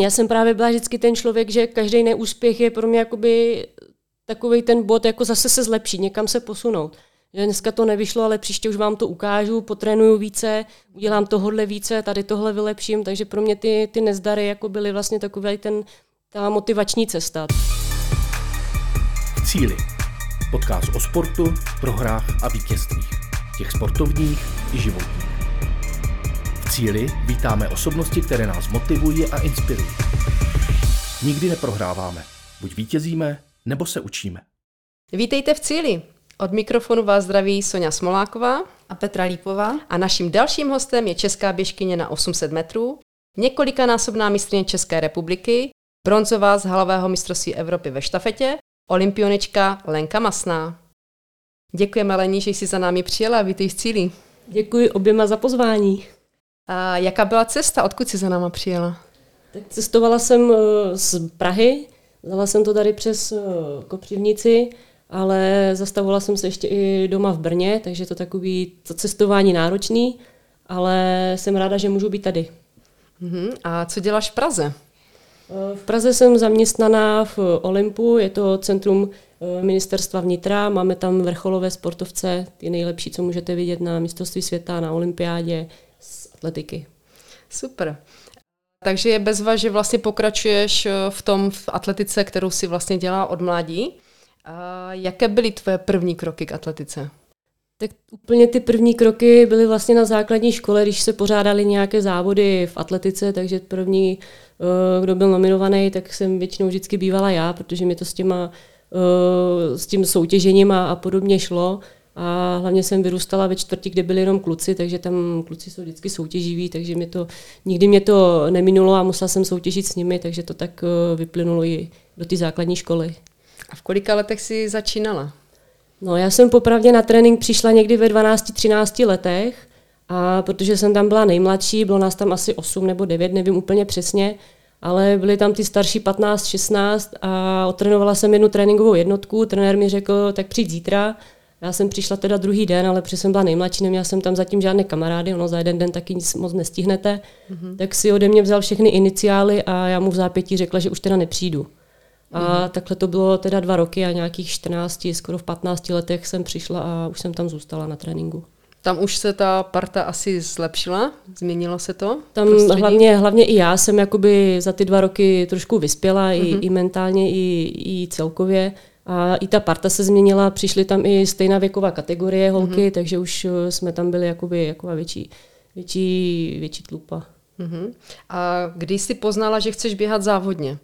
Já jsem právě byla vždycky ten člověk, že každý neúspěch je pro mě jakoby takový ten bod, jako zase se zlepší, někam se posunout. Že dneska to nevyšlo, ale příště už vám to ukážu, potrénuju více, udělám tohle více, tady tohle vylepším, takže pro mě ty, ty nezdary jako byly vlastně takový ten, ta motivační cesta. V cíli. Podcast o sportu, prohrách a vítězstvích. Těch sportovních i životních. Cíli vítáme osobnosti, které nás motivují a inspirují. Nikdy neprohráváme. Buď vítězíme, nebo se učíme. Vítejte v cíli. Od mikrofonu vás zdraví Sonja Smoláková a Petra Lípová. A naším dalším hostem je česká běžkyně na 800 metrů, několikanásobná mistrně České republiky, bronzová z halového mistrovství Evropy ve štafetě, olympionička Lenka Masná. Děkujeme Leni, že jsi za námi přijela. Vítej v cíli. Děkuji oběma za pozvání. A jaká byla cesta? Odkud jsi za náma přijela? Tak cestovala jsem eh, z Prahy, Vzala jsem to tady přes eh, Kopřivnici, ale zastavovala jsem se ještě i doma v Brně, takže to takový to cestování náročný, ale jsem ráda, že můžu být tady. Uh-huh. A co děláš v Praze? Eh, v Praze jsem zaměstnaná v Olympu, je to centrum ministerstva vnitra, máme tam vrcholové sportovce, ty nejlepší, co můžete vidět na mistrovství světa, na olympiádě atletiky. Super. Takže je bezva, že vlastně pokračuješ eh, v tom v atletice, kterou si vlastně dělá od mládí. A jaké byly tvoje první kroky k atletice? Tak úplně ty první kroky byly vlastně na základní škole, když se pořádaly nějaké závody v atletice, takže první, eh, kdo byl nominovaný, tak jsem většinou vždycky bývala já, protože mi to s, těma, eh, s tím soutěžením a podobně šlo. A hlavně jsem vyrůstala ve čtvrti, kde byli jenom kluci, takže tam kluci jsou vždycky soutěživí, takže mě to, nikdy mě to neminulo a musela jsem soutěžit s nimi, takže to tak eh, vyplynulo i do té základní školy. A v kolika letech jsi začínala? No já jsem popravdě na trénink přišla někdy ve 12-13 letech, a protože jsem tam byla nejmladší, bylo nás tam asi 8 nebo 9, nevím úplně přesně, ale byly tam ty starší 15, 16 a otrénovala jsem jednu tréninkovou jednotku, trenér mi řekl, tak přijď zítra, já jsem přišla teda druhý den, ale protože jsem byla nejmladší, neměla jsem tam zatím žádné kamarády, ono za jeden den taky nic moc nestihnete, mm-hmm. tak si ode mě vzal všechny iniciály a já mu v zápětí řekla, že už teda nepřijdu. A mm-hmm. takhle to bylo teda dva roky a nějakých 14, skoro v 15 letech jsem přišla a už jsem tam zůstala na tréninku. Tam už se ta parta asi zlepšila? Změnilo se to? Tam hlavně, hlavně i já jsem jakoby za ty dva roky trošku vyspěla, mm-hmm. i, mhm. i mentálně, i, i celkově. A i ta parta se změnila, přišly tam i stejná věková kategorie holky, mm-hmm. takže už eh, jsme tam byli jakoby jako větší, větší, větší tlupa. Mm-hmm. A když jsi poznala, že chceš běhat závodně?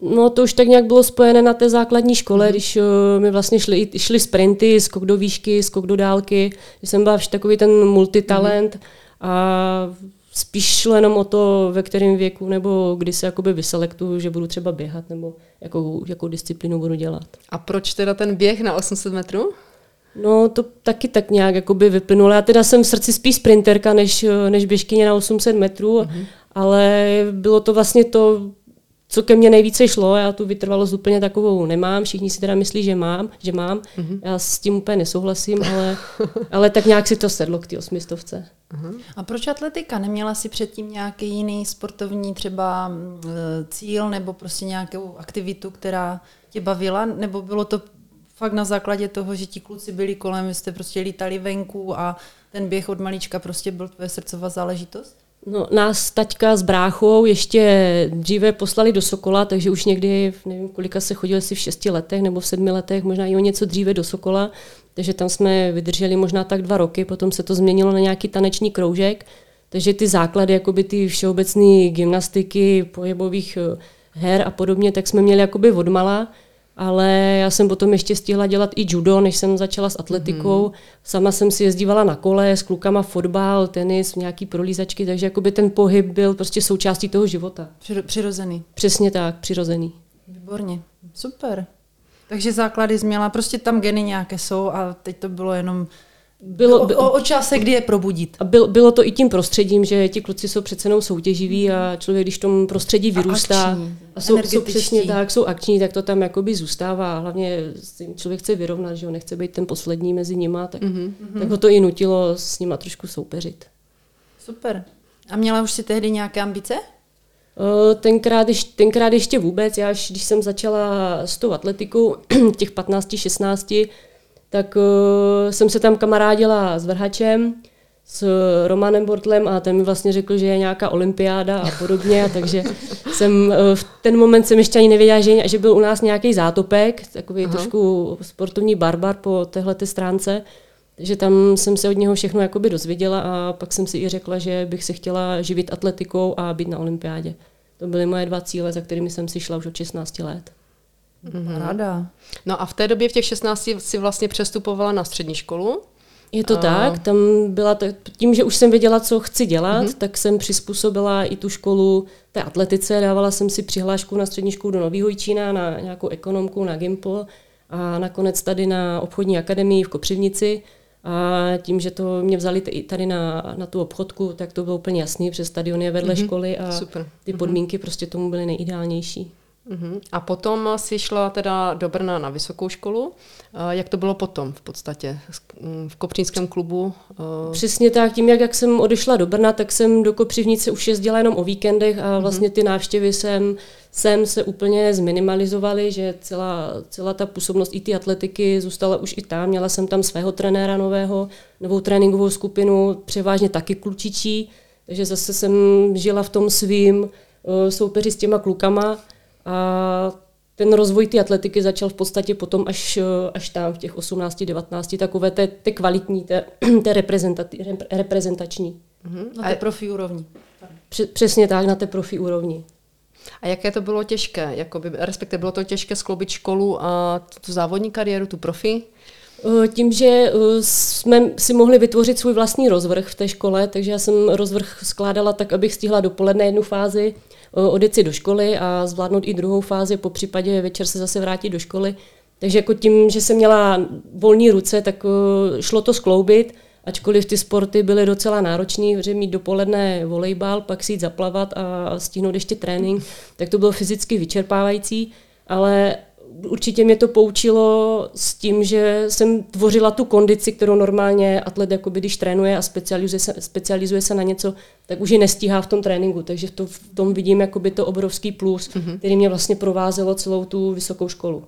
No to už tak nějak bylo spojené na té základní škole, mm-hmm. když uh, mi vlastně šly, šly sprinty, skok do výšky, skok do dálky, že jsem byla takový ten multitalent mm-hmm. a spíš šlo jenom o to, ve kterém věku nebo kdy se jakoby vyselektuju, že budu třeba běhat nebo jakou, jakou disciplínu budu dělat. A proč teda ten běh na 800 metrů? No to taky tak nějak jakoby vyplynulo. Já teda jsem v srdci spíš sprinterka než, než běžkyně na 800 metrů, mm-hmm. ale bylo to vlastně to, co ke mně nejvíce šlo, já tu vytrvalost úplně takovou nemám, všichni si teda myslí, že mám, že mám, mm-hmm. já s tím úplně nesouhlasím, ale, ale tak nějak si to sedlo k té osmistovce. Uh-huh. A proč atletika? Neměla si předtím nějaký jiný sportovní třeba e, cíl nebo prostě nějakou aktivitu, která tě bavila? Nebo bylo to fakt na základě toho, že ti kluci byli kolem, jste prostě lítali venku a ten běh od malička prostě byl tvoje srdcová záležitost? No, nás taťka s bráchou ještě dříve poslali do Sokola, takže už někdy, nevím kolika se chodili, si v šesti letech nebo v sedmi letech, možná i o něco dříve do Sokola, takže tam jsme vydrželi možná tak dva roky, potom se to změnilo na nějaký taneční kroužek, takže ty základy, jakoby ty všeobecné gymnastiky, pohybových eh, her a podobně, tak jsme měli jakoby odmala ale já jsem potom ještě stihla dělat i judo, než jsem začala s atletikou. Mm. Sama jsem si jezdívala na kole s klukama fotbal, tenis, nějaký prolízačky, takže jakoby ten pohyb byl prostě součástí toho života. Přirozený. Přesně tak, přirozený. Výborně, super. Takže základy změla, prostě tam geny nějaké jsou a teď to bylo jenom bylo, bylo, o, o čase, kdy je probudit. A bylo, bylo to i tím prostředím, že ti kluci jsou přece jenom soutěživí a člověk, když v tom prostředí vyrůstá a, akční, a jsou, jsou přesně tak, jsou akční, tak to tam jakoby zůstává. Hlavně člověk chce vyrovnat, že ho nechce být ten poslední mezi nima, tak, mm-hmm. tak ho to i nutilo s nima trošku soupeřit. Super. A měla už si tehdy nějaké ambice? Tenkrát, tenkrát ještě vůbec, já když jsem začala s tou atletikou, těch 15-16, tak jsem se tam kamarádila s vrhačem, s Romanem Bortlem a ten mi vlastně řekl, že je nějaká olympiáda a podobně, a takže jsem v ten moment jsem ještě ani nevěděla, že, že byl u nás nějaký zátopek, takový Aha. trošku sportovní barbar po téhle stránce, takže tam jsem se od něho všechno jakoby dozvěděla a pak jsem si i řekla, že bych se chtěla živit atletikou a být na olympiádě. To byly moje dva cíle, za kterými jsem si šla už od 16 let. Mm-hmm. Rada. No a v té době v těch 16 si vlastně přestupovala na střední školu? Je to a... tak, tam byla to, tím, že už jsem věděla, co chci dělat, mm-hmm. tak jsem přizpůsobila i tu školu té atletice, dávala jsem si přihlášku na střední školu do Nového Jičína, na nějakou ekonomku, na Gimpl a nakonec tady na obchodní akademii v Kopřivnici, a tím, že to mě vzali tady na, na tu obchodku, tak to bylo úplně jasný, přes stadion je vedle mm-hmm. školy a Super. ty mhm. podmínky mm-hmm. prostě tomu byly nejideálnější. Mm-hmm. A potom si šla teda do Brna na vysokou školu. Jak to bylo potom v podstatě mm, v Kopřínském klubu? Přesně tak, tím jak, jak jsem odešla do Brna, tak jsem do Kopřivnice už jezdila jenom o víkendech a mhm. vlastně ty návštěvy jsem, jsem se úplně zminimalizovaly, že celá, celá ta působnost i ty atletiky zůstala už i tam. Měla jsem tam svého trenéra nového, novou tréninkovou skupinu, převážně taky klučičí, takže zase jsem žila v tom svým soupeři s těma klukama a ten rozvoj té atletiky začal v podstatě potom až, až tam v těch 18, 19, takové té, té kvalitní, té, té reprezentační. Mm-hmm. Na té profi úrovni. Přesně tak, na té profi úrovni. A jaké to bylo těžké? Jakoby, respektive bylo to těžké skloubit školu a tu závodní kariéru, tu profi? Tím, že jsme si mohli vytvořit svůj vlastní rozvrh v té škole, takže já jsem rozvrh skládala tak, abych stihla dopoledne jednu fázi, odjet si do školy a zvládnout i druhou fázi, po případě večer se zase vrátit do školy. Takže jako tím, že jsem měla volné ruce, tak šlo to skloubit, ačkoliv ty sporty byly docela náročné, že mít dopoledne volejbal, pak si jít zaplavat a stihnout ještě trénink, tak to bylo fyzicky vyčerpávající, ale určitě mě to poučilo s tím, že jsem tvořila tu kondici, kterou normálně atlet, jakoby, když trénuje a specializuje se, specializuje se na něco, tak už ji nestíhá v tom tréninku. Takže v, to, v tom vidím jakoby to obrovský plus, mm-hmm. který mě vlastně provázelo celou tu vysokou školu.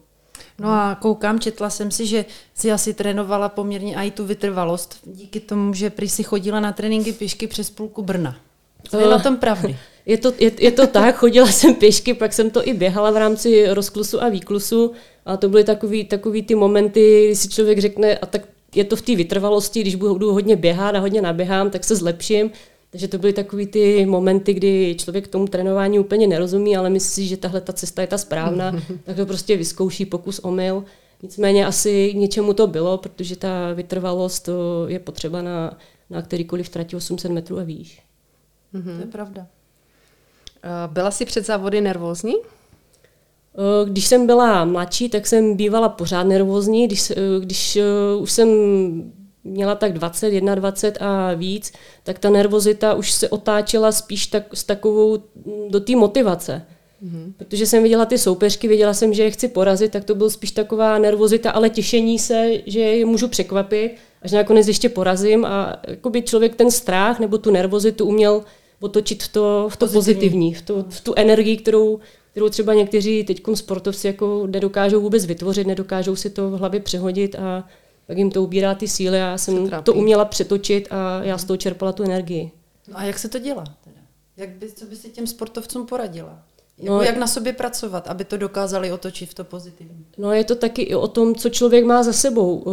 No a koukám, četla jsem si, že si asi trénovala poměrně i tu vytrvalost, díky tomu, že prý si chodila na tréninky pěšky přes půlku Brna. Co je na tom pravdy? Je to, je, je to tak, chodila jsem pěšky, pak jsem to i běhala v rámci rozklusu a výklusu a to byly takový, takový ty momenty, kdy si člověk řekne, a tak je to v té vytrvalosti, když budu hodně běhat a hodně naběhám, tak se zlepším. Takže to byly takový ty momenty, kdy člověk tomu trénování úplně nerozumí, ale myslí, že tahle ta cesta je ta správná, tak to prostě vyzkouší pokus omyl. Nicméně asi něčemu to bylo, protože ta vytrvalost je potřeba na, na kterýkoliv trati 800 metrů a výš. Mm-hmm. To je pravda. Byla jsi před závody nervózní? Když jsem byla mladší, tak jsem bývala pořád nervózní. Když, když už jsem měla tak 20, 21 a víc, tak ta nervozita už se otáčela spíš tak, s takovou do té motivace. Mm-hmm. Protože jsem viděla ty soupeřky, věděla jsem, že je chci porazit, tak to byl spíš taková nervozita, ale těšení se, že je můžu překvapit, až nakonec ještě porazím a jakoby člověk ten strach nebo tu nervozitu uměl otočit v to, v to pozitivní, v, to, v tu energii, kterou, kterou třeba někteří teď sportovci jako nedokážou vůbec vytvořit, nedokážou si to v hlavě přehodit a tak jim to ubírá ty síly a já jsem to uměla přetočit a já z toho čerpala tu energii. No a jak se to dělá? Teda? Jak by, co by si těm sportovcům poradila? Jako no, jak na sobě pracovat, aby to dokázali otočit v to pozitivní? No je to taky i o tom, co člověk má za sebou.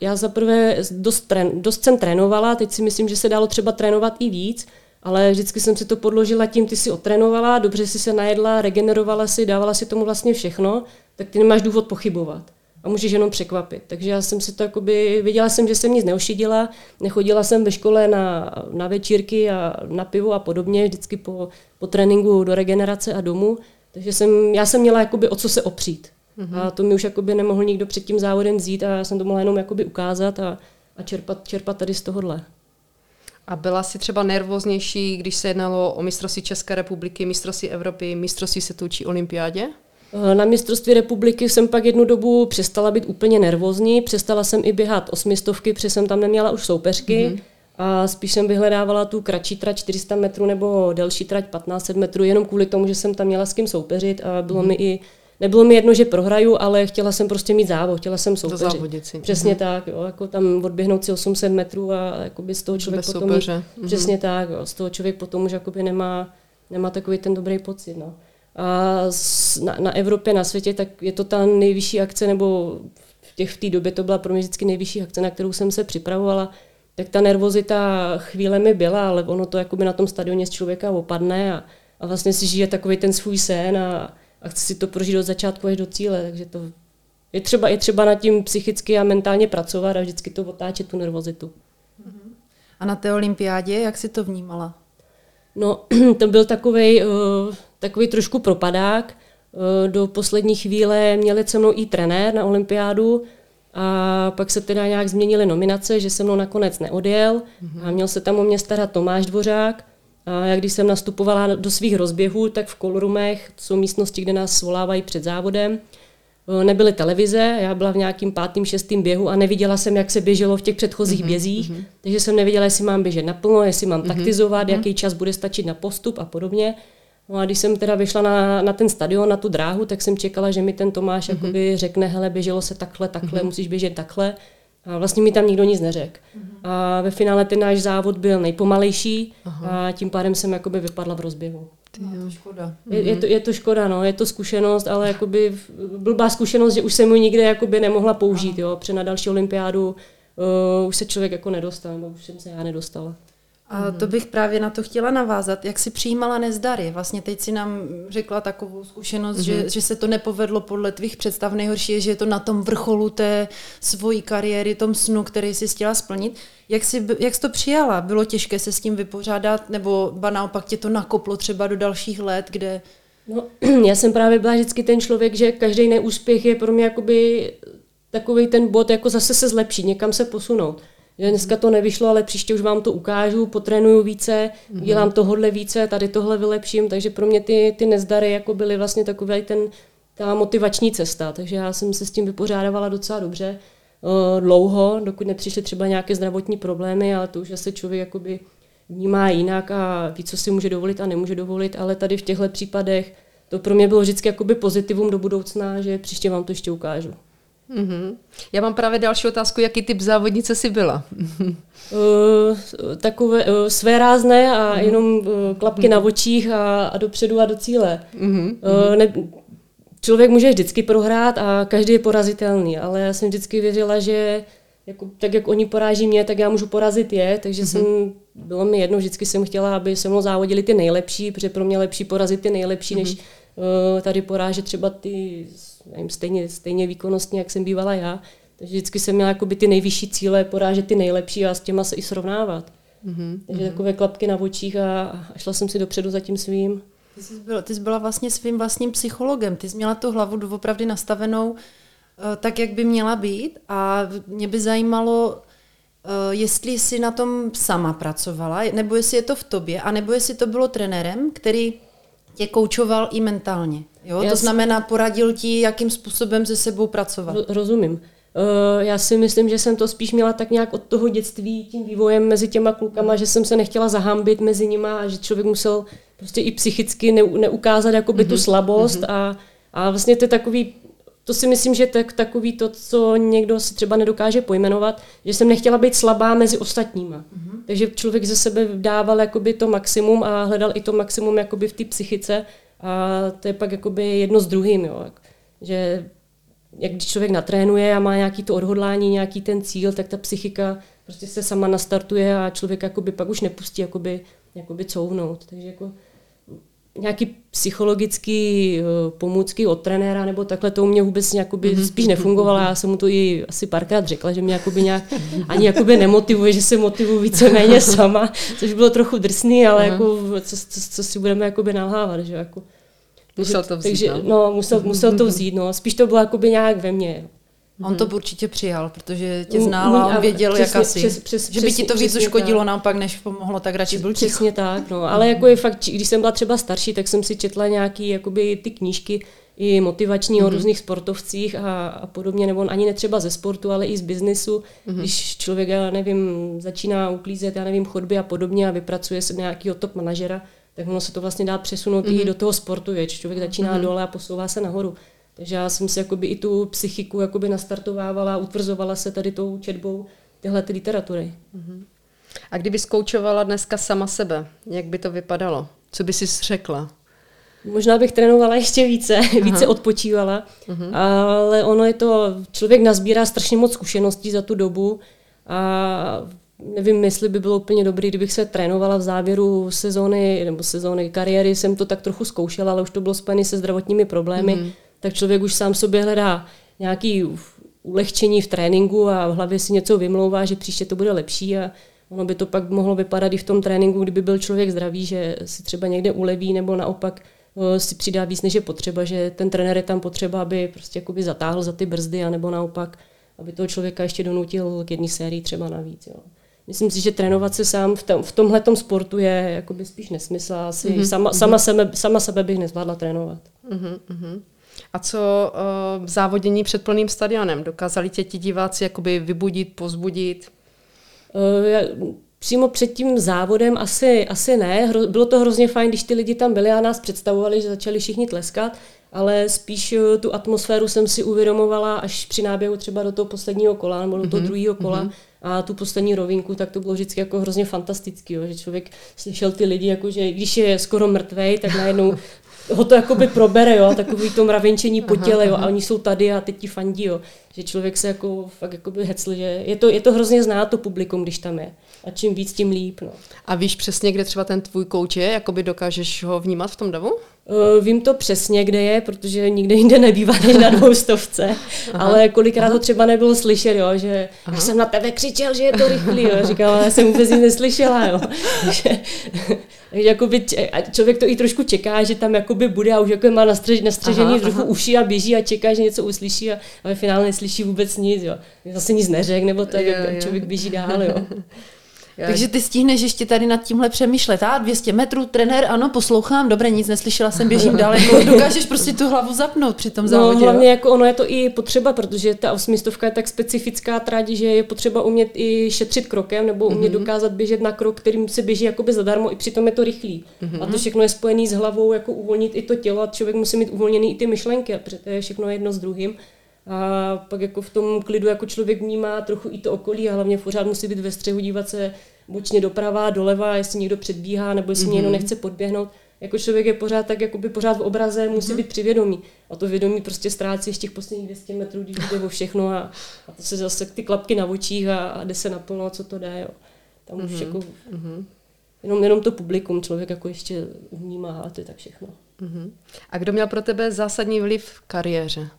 Já zaprvé dost, trén, dost jsem trénovala, teď si myslím, že se dalo třeba trénovat i víc, ale vždycky jsem si to podložila tím, ty si otrénovala, dobře si se najedla, regenerovala si, dávala si tomu vlastně všechno, tak ty nemáš důvod pochybovat a můžeš jenom překvapit. Takže já jsem si to jakoby, věděla jsem, že jsem nic neušidila, nechodila jsem ve škole na, na večírky a na pivo a podobně, vždycky po, po tréninku do regenerace a domů, takže jsem, já jsem měla jakoby o co se opřít. Mm-hmm. A to mi už jakoby nemohl nikdo před tím závodem vzít a já jsem to mohla jenom jakoby ukázat a, a čerpat, čerpat tady z tohohle. A byla si třeba nervóznější, když se jednalo o mistrovství České republiky, mistrovství Evropy, mistrovství světů či olympiádě? Na mistrovství republiky jsem pak jednu dobu přestala být úplně nervózní, přestala jsem i běhat osmistovky, protože jsem tam neměla už soupeřky. Mm-hmm. a spíš jsem vyhledávala tu kratší trať 400 metrů nebo delší trať 1500 metrů, jenom kvůli tomu, že jsem tam měla s kým soupeřit a bylo mm. mi i Nebylo mi jedno, že prohraju, ale chtěla jsem prostě mít závod, chtěla jsem soupeřit. si. Přesně mm. tak, jo, jako tam odběhnout si 800 metrů a jakoby z toho člověk Bez potom... soupeře. Už, přesně tak, jo, z toho člověk potom už jakoby nemá, nemá takový ten dobrý pocit. No. A s- na, na Evropě, na světě, tak je to ta nejvyšší akce, nebo v těch v té době to byla pro mě vždycky nejvyšší akce, na kterou jsem se připravovala. Tak ta nervozita chvíle mi byla, ale ono to jakoby na tom stadioně z člověka opadne a, a vlastně si žije takový ten svůj sen a, a chce si to prožít od začátku až do cíle, takže to je třeba, je třeba nad tím psychicky a mentálně pracovat a vždycky to otáčet tu nervozitu. A na té olympiádě, jak si to vnímala? No, to byl takový takový trošku propadák. Eh, Do poslední chvíle měli se mnou i trenér na olympiádu a pak se teda nějak změnily nominace, že se mnou nakonec neodjel a měl se tam o mě starat Tomáš Dvořák. A já když jsem nastupovala do svých rozběhů, tak v kolrumech, to jsou místnosti, kde nás svolávají před závodem, eh, nebyly televize, já byla v nějakým pátým, šestým běhu a neviděla jsem, jak se běželo v těch předchozích mm-hmm. bězích, takže jsem nevěděla, jestli mám běžet naplno, jestli mám mm-hmm. taktizovat, jaký čas bude stačit na postup a podobně. No a když jsem teda vyšla na, na ten stadion, na tu dráhu, tak jsem čekala, že mi ten Tomáš mm-hmm. jakoby řekne, hele, běželo se takhle, takhle, mm-hmm. musíš běžet takhle. A vlastně mi tam nikdo nic neřekl. Mm-hmm. A ve finále ten náš závod byl nejpomalejší Aha. a tím pádem jsem jakoby vypadla v rozběhu. No, to škoda. Je, je, to, je to škoda, no, je to zkušenost, ale jakoby blbá zkušenost, že už jsem ji nikde jakoby nemohla použít, jo, protože na další olympiádu uh, už se člověk jako nedostal, nebo už jsem se já nedostala. A to bych právě na to chtěla navázat, jak si přijímala nezdary. Vlastně teď si nám řekla takovou zkušenost, mm-hmm. že, že se to nepovedlo podle tvých představ. Nejhorší je, že je to na tom vrcholu té svojí kariéry, tom snu, který si chtěla splnit. Jak jsi, jak jsi to přijala? Bylo těžké se s tím vypořádat, nebo ba naopak tě to nakoplo třeba do dalších let, kde... No, já jsem právě byla vždycky ten člověk, že každý neúspěch je pro mě jakoby takový ten bod, jako zase se zlepšit, někam se posunout. Že dneska to nevyšlo, ale příště už vám to ukážu, potrénuju více, dělám tohle více, tady tohle vylepším, takže pro mě ty, ty nezdary jako byly vlastně takový ten, ta motivační cesta, takže já jsem se s tím vypořádávala docela dobře dlouho, dokud nepřišly třeba nějaké zdravotní problémy, ale to už asi člověk jakoby vnímá jinak a ví, co si může dovolit a nemůže dovolit, ale tady v těchto případech to pro mě bylo vždycky jakoby pozitivum do budoucna, že příště vám to ještě ukážu. Mhm. Já mám právě další otázku, jaký typ závodnice jsi byla? Uh, takové uh, své rázné a mm. jenom uh, klapky mm. na očích a, a dopředu a do cíle. Mhm. Uh, ne, člověk může vždycky prohrát a každý je porazitelný, ale já jsem vždycky věřila, že jako, tak jak oni poráží mě, tak já můžu porazit je, takže mm-hmm. jsem, bylo mi jedno, vždycky jsem chtěla, aby se mnou závodili ty nejlepší, protože pro mě lepší porazit ty nejlepší, mm-hmm. než uh, tady porážet třeba ty nevím, stejně, stejně výkonnostně, jak jsem bývala já. Takže vždycky jsem měla jakoby ty nejvyšší cíle, porážet ty nejlepší a s těma se i srovnávat. Mm-hmm. Takže takové klapky na očích a, a šla jsem si dopředu za tím svým. Ty jsi, byla, ty jsi byla vlastně svým vlastním psychologem. Ty jsi měla tu hlavu opravdu nastavenou eh, tak, jak by měla být a mě by zajímalo, eh, jestli jsi na tom sama pracovala, nebo jestli je to v tobě, a nebo jestli to bylo trenérem, který tě koučoval i mentálně. Jo? Já To znamená, poradil ti, jakým způsobem se sebou pracovat. Ro- Rozumím. Eh, Já si myslím, že jsem to spíš měla tak nějak od toho dětství, tím vývojem mezi těma klukama, že jsem se nechtěla zahambit mezi nima a že člověk musel prostě i psychicky neu- neukázat jakoby tu slabost a, a vlastně to je takový, to si myslím, že tak, takový to, co někdo si třeba nedokáže pojmenovat, že jsem nechtěla být slabá mezi ostatníma. Takže člověk ze sebe dával jakoby to maximum a hledal i to maximum jakoby v té psychice a to je pak jakoby jedno s druhým, jo. že jak když člověk natrénuje a má nějaký to odhodlání, nějaký ten cíl, tak ta psychika prostě se sama nastartuje a člověk jakoby pak už nepustí jakoby, jakoby couvnout. Takže jako nějaký psychologický eh, pomůcky od trenéra nebo takhle, to u mě vůbec jakoby spíš nefungovalo. Já jsem mu to i asi párkrát řekla, že mě jakoby nějak ani jakoby nemotivuje, že se motivuji víceméně sama, což bylo trochu drsný, ale jako, co, co, co, si budeme jakoby nalhávat, že jako. Musel to vzít, takže, no. no, musel, musel to vzít, no. Spíš to bylo jakoby nějak ve mně. On to určitě přijal, protože tě znal a on věděl, přesně, jak asi. přes- přes- že by ti to víc přesně uškodilo tak. naopak, než pomohlo, tak radši byl ticho. Přesně tak, no. Ale jako je fakt, když jsem byla třeba starší, tak jsem si četla nějaký jakoby ty knížky, i motivační mm-hmm. o různých sportovcích a, a podobně, nebo ani netřeba ze sportu, ale i z biznesu. Mm-hmm. Když člověk, já nevím, začíná uklízet, já nevím, chodby a podobně a vypracuje se nějakého top manažera, tak ono se to vlastně dá přesunout mm-hmm. i mhm. do toho sportu, věč. Člověk začíná mm-hmm. dole a posouvá se nahoru. Takže já jsem si jakoby i tu psychiku jakoby nastartovávala, utvrzovala se tady tou četbou tyhle ty literatury. Mm-hmm. A kdyby zkoučovala dneska sama sebe, jak by to vypadalo? Co by si řekla? Možná bych trénovala ještě více, Aha. více odpočívala, uh-huh. ale ono je to, člověk nazbírá strašně moc zkušeností za tu dobu a nevím, jestli by bylo úplně dobré, kdybych se trénovala v závěru sezóny nebo sezóny kariéry, jsem to tak trochu zkoušela, ale už to bylo spojené se zdravotními problémy, uh-huh. Tak člověk už sám sobě hledá nějaký ulehčení v tréninku a v hlavě si něco vymlouvá, že příště to bude lepší a ono by to pak mohlo vypadat i v tom tréninku, kdyby byl člověk zdravý, že si třeba někde uleví nebo naopak Eh, si přidá víc, než je potřeba, že ten trenér je tam potřeba, aby prostě jakoby zatáhl za ty brzdy, anebo naopak, aby toho člověka ještě donutil k jedné sérii třeba navíc. Jo. Myslím si, že trénovat se sám v, tom, v tomhle sportu je jakoby spíš nesmysl. Asi mm-hmm. sama, sama, sebe, sama sebe bych nezvládla trénovat. Mm-hmm. A co uh, závodění před plným stadionem? Dokázali tě ti diváci jakoby vybudit, pozbudit? Uh, přímo před tím závodem asi, asi ne. Bylo to hrozně fajn, když ty lidi tam byli a nás představovali, že začali všichni tleskat, ale spíš eh, tu atmosféru jsem si uvědomovala až při náběhu třeba do toho posledního kola nebo do toho mm-hmm. druhého kola mm-hmm. a tu poslední rovinku, tak to bylo vždycky jako hrozně fantastický, jo, že člověk slyšel ty lidi, jako že když je skoro mrtvej, tak najednou ho to jakoby probere, jo, takový to mravenčení po těle, jo, a oni jsou tady a teď ti fandí, jo, že člověk se jako fakt jakoby hecl, že je to, je to hrozně zná to publikum, když tam je a čím víc, tím líp. No. A víš přesně, kde třeba ten tvůj kouč je? Jakoby dokážeš ho vnímat v tom davu? Uh, vím to přesně, kde je, protože nikde jinde nebývá než na dvoustovce, ale kolikrát Aha. to třeba nebylo slyšet, jo, že Aha. já jsem na tebe křičel, že je to rychlý, jo, říkala, já jsem vůbec nic neslyšela, jo. že, jakoby, člověk to i trošku čeká, že tam jakoby bude a už jako má nastřež, nastřežený aha, trochu aha. uši a běží a čeká, že něco uslyší a, a ve finále neslyší vůbec nic, jo. Zase nic neřek, nebo tak, jo, jo. člověk běží dál, jo. Takže ty stihneš ještě tady nad tímhle přemýšlet. A 200 metrů, trenér, ano, poslouchám, dobré, nic neslyšela jsem, běžím dál. Jako dokážeš prostě tu hlavu zapnout při tom no, závodě. No, hlavně jako ono je to i potřeba, protože ta osmistovka je tak specifická trať, že je potřeba umět i šetřit krokem nebo umět mm-hmm. dokázat běžet na krok, kterým se běží jakoby zadarmo, i přitom je to rychlý. Mm-hmm. A to všechno je spojené s hlavou, jako uvolnit i to tělo a člověk musí mít uvolněný i ty myšlenky, protože to je všechno jedno s druhým. A pak jako v tom klidu jako člověk vnímá trochu i to okolí a hlavně pořád musí být ve střehu, dívat se bočně doprava, doleva, jestli někdo předbíhá nebo jestli mm-hmm. někdo nechce podběhnout. Jako člověk je pořád tak jakoby pořád v obraze, musí mm-hmm. být přivědomý. A to vědomí prostě ztrácí z těch posledních 200 metrů, když jde o všechno a, a to se zase ty klapky na očích a, a jde se naplno, co to jde. Jo. Tam mm-hmm. už mhm. jako mm-hmm. jenom, jenom to publikum člověk jako ještě vnímá a to je tak všechno. Mm-hmm. A kdo měl pro tebe zásadní vliv v kariéře?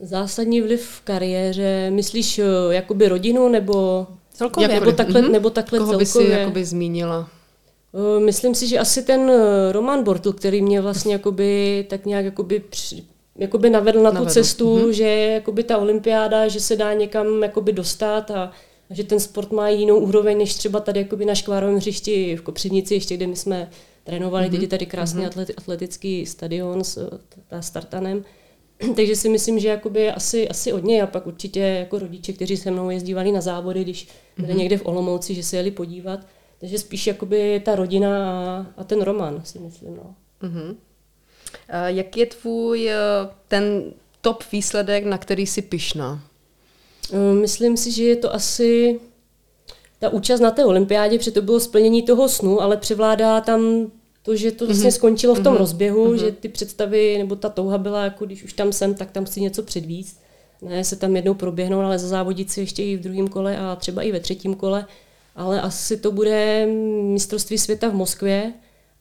Zásadní vliv v kariéře, myslíš eh, jakoby rodinu nebo, celkově, nebo takhle, mm-hmm. nebo takhle Koho celkově? by si jakoby zmínila? Eh, myslím si, že asi ten eh, Roman Bortl, který mě vlastně jakoby, tak nějak jakoby, při, jakoby navedl na navedl. tu cestu, mm-hmm. že jakoby ta olympiáda, že se dá někam jakoby dostat a, a že ten sport má jinou úroveň, než třeba tady jakoby na škvárovém hřišti v Kopřivnici, ještě kde my jsme trénovali, mm-hmm. teď je tady krásný mm-hmm. atletický stadion s ta startanem. Takže si myslím, že jakoby asi, asi od něj a pak určitě jako rodiče, kteří se mnou jezdívali na závody, když byli mm-hmm. někde v Olomouci, že se jeli podívat. Takže spíš jakoby ta rodina a, a ten román, si myslím. No. Mm-hmm. A jak je tvůj eh, ten top výsledek, na který jsi pyšná? Eh, myslím si, že je to asi ta účast na té olympiádě, protože to bylo splnění toho snu, ale převládá tam to, že to vlastně mm-hmm. skončilo v tom mm-hmm. rozběhu, mm-hmm. že ty představy nebo ta touha byla, jako když už tam jsem, tak tam chci něco předvíst. Ne se tam jednou proběhnout, ale zazávodit si ještě i v druhém kole a třeba i ve třetím kole. Ale asi to bude mistrovství světa v Moskvě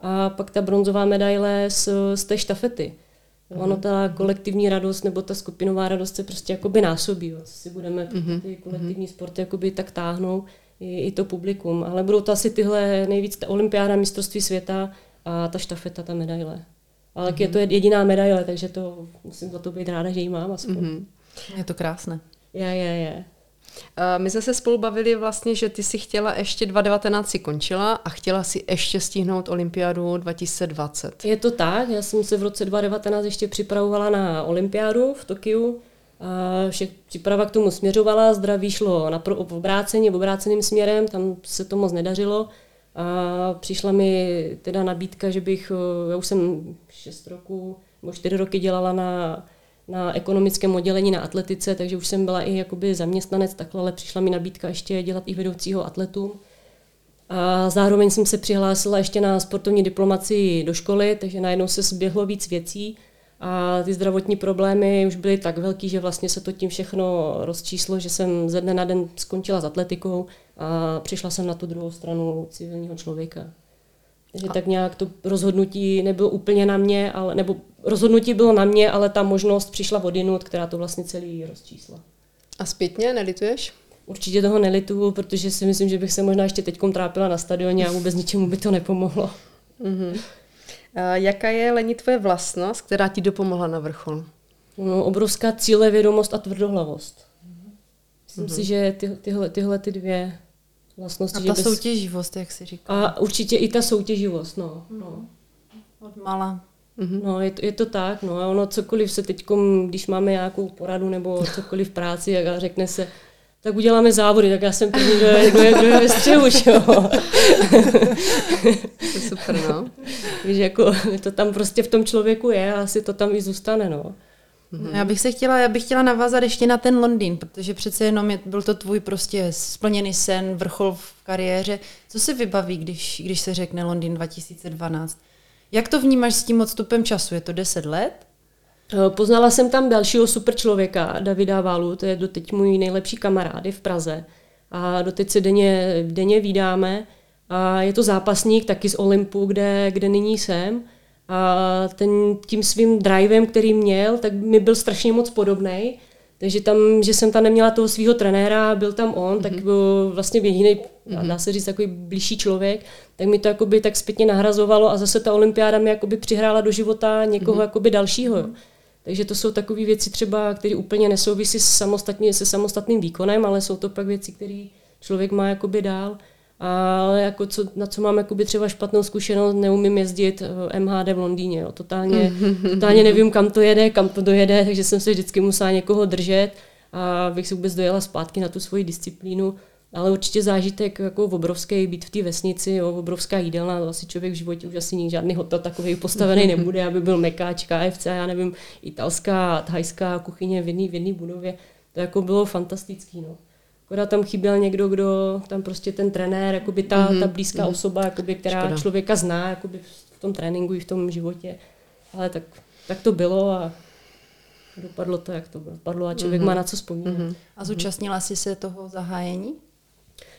a pak ta bronzová medaile z, z té štafety. Mm-hmm. Ono ta kolektivní radost nebo ta skupinová radost se prostě jakoby násobí. Jo. Si budeme mm-hmm. ty kolektivní sporty jakoby tak táhnou i, i to publikum. Ale budou to asi tyhle nejvíc ta olympiáda, mistrovství světa, a ta štafeta, ta medaile. Ale mm-hmm. je to jediná medaile, takže to musím za to být ráda, že ji mám aspoň. Mm-hmm. Je to krásné. Je, je, je. My jsme se spolu bavili vlastně, že ty si chtěla ještě 2019 si končila a chtěla si ještě stihnout olympiádu 2020. Je to tak, já jsem se v roce 2019 ještě připravovala na olympiádu v Tokiu. A vše příprava k tomu směřovala, zdraví šlo na pro, v obrácení, v obráceným směrem, tam se to moc nedařilo. A přišla mi teda nabídka, že bych, já už jsem 6 roku nebo 4 roky dělala na na ekonomickém oddělení na atletice, takže už jsem byla i jakoby zaměstnanec takhle, ale přišla mi nabídka ještě dělat i vedoucího atletu. A zároveň jsem se přihlásila ještě na sportovní diplomaci do školy, takže najednou se zběhlo víc věcí a ty zdravotní problémy už byly tak velký, že vlastně se to tím všechno rozčíslo, že jsem ze dne na den skončila s atletikou a přišla jsem na tu druhou stranu civilního člověka. Takže tak nějak to rozhodnutí nebylo úplně na mě, ale, nebo rozhodnutí bylo na mě, ale ta možnost přišla odinut, která to vlastně celý rozčísla. A zpětně nelituješ? Určitě toho nelituju, protože si myslím, že bych se možná ještě teď trápila na stadioně a vůbec ničemu by to nepomohlo. Mm-hmm. A jaká je, Leni, tvoje vlastnost, která ti dopomohla na vrchol? No, obrovská cílevědomost a tvrdohlavost. Myslím mm-hmm. si, že ty, tyhle, tyhle ty dvě vlastnosti. A ta bez... soutěživost, jak si říká. A určitě i ta soutěživost, no. no. Od mala. Mm-hmm. No, je to, je to tak, no a ono cokoliv se teď, když máme nějakou poradu nebo cokoliv v práci a řekne se, tak uděláme závody, tak já jsem první, kdo je, kdo je, kdo je ve střehu, jo. to je super, no. Víš, jako to tam prostě v tom člověku je a asi to tam i zůstane, no. Mm-hmm. Já bych se chtěla, já bych chtěla navázat ještě na ten Londýn, protože přece jenom je, byl to tvůj prostě splněný sen, vrchol v kariéře. Co se vybaví, když, když se řekne Londýn 2012? Jak to vnímáš s tím odstupem času? Je to 10 let? Eh, poznala jsem tam dalšího super člověka, Davida Válu, to je doteď můj nejlepší kamarád, je v Praze. A doteď se denně, denně vídáme. A je to zápasník taky z Olympu, kde, kde nyní jsem. A ten, tím svým drivem, který měl, tak mi byl strašně moc podobný. Takže tam, že jsem tam neměla toho svého trenéra, byl tam on, mm-hmm. tak mhm. byl vlastně jediný, mm-hmm. dá se říct, takový blížší člověk, tak mi to jakoby tak zpětně nahrazovalo a zase ta olympiáda mi jakoby přihrála do života někoho mm-hmm. jakoby dalšího. Mm-hmm. Takže to jsou takové věci třeba, které úplně nesouvisí samostatně, se samostatným výkonem, ale jsou to pak věci, které člověk má jakoby dál. Ale jako co, na co mám jakoby třeba špatnou zkušenost, neumím jezdit eh, MHD v Londýně. Jo. Totálně, totálně nevím, kam to jede, kam to dojede, takže jsem se vždycky musela někoho držet a bych se vůbec dojela zpátky na tu svoji disciplínu. Ale určitě zážitek jako obrovský být v té vesnici, jo, obrovská jídelna, asi člověk v životě už asi žádný hotel takový postavený nebude, aby byl mekáč, KFC, já nevím, italská, thajská kuchyně v jedné v jedné budově. To jako bylo fantastický. No. Akorát tam chyběl někdo, kdo tam prostě ten trenér, jakoby ta, mm-hmm. ta blízká mm-hmm. osoba, jakoby, která Škoda. člověka zná jakoby v tom tréninku i v tom životě. Ale tak, tak to bylo a dopadlo to, jak to dopadlo a člověk mm-hmm. má na co vzpomínat. Mm-hmm. A zúčastnila jsi se toho zahájení?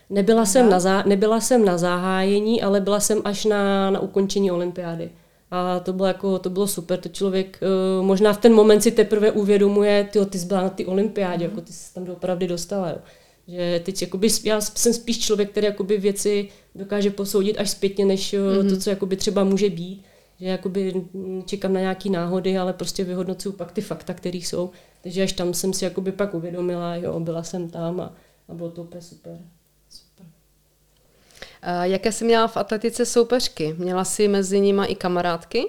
Nebyla jsem, na zá, nebyla jsem na zahájení, ale byla jsem až na, na ukončení olympiády. A to bylo, jako, to bylo super, to člověk uh, možná v ten moment si teprve uvědomuje, ty ty jsi byla na ty olympiádě, mm. jako ty jsi tam opravdu dostala. Jo. Že teď jakoby, já jsem spíš člověk, který jakoby věci dokáže posoudit až zpětně, než mm-hmm. to, co jakoby třeba může být. Že jakoby čekám na nějaký náhody, ale prostě vyhodnocuju pak ty fakta, které jsou. Takže až tam jsem si jakoby pak uvědomila, jo, byla jsem tam a, a bylo to úplně super. Jaké jsi měla v atletice soupeřky? Měla jsi mezi nimi i kamarádky?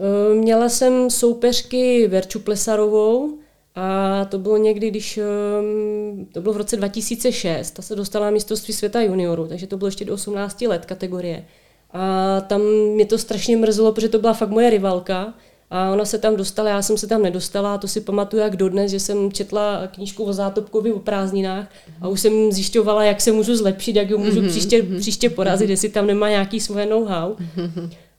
E, měla jsem soupeřky Verču Plesarovou, a to bylo někdy, když ehm, to bylo v roce 2006, ta se dostala na mistrovství světa juniorů, takže to bylo ještě do 18 let kategorie. A tam mě to strašně mrzelo, protože to byla fakt moje rivalka. A ona se tam dostala, já jsem se tam nedostala a to si pamatuju jak dodnes, že jsem četla knížku o Zátopkovi o prázdninách a už jsem zjišťovala, jak se můžu zlepšit, jak ji můžu mhm, příště, mhm. příště porazit, jestli tam nemá nějaký svoje know-how.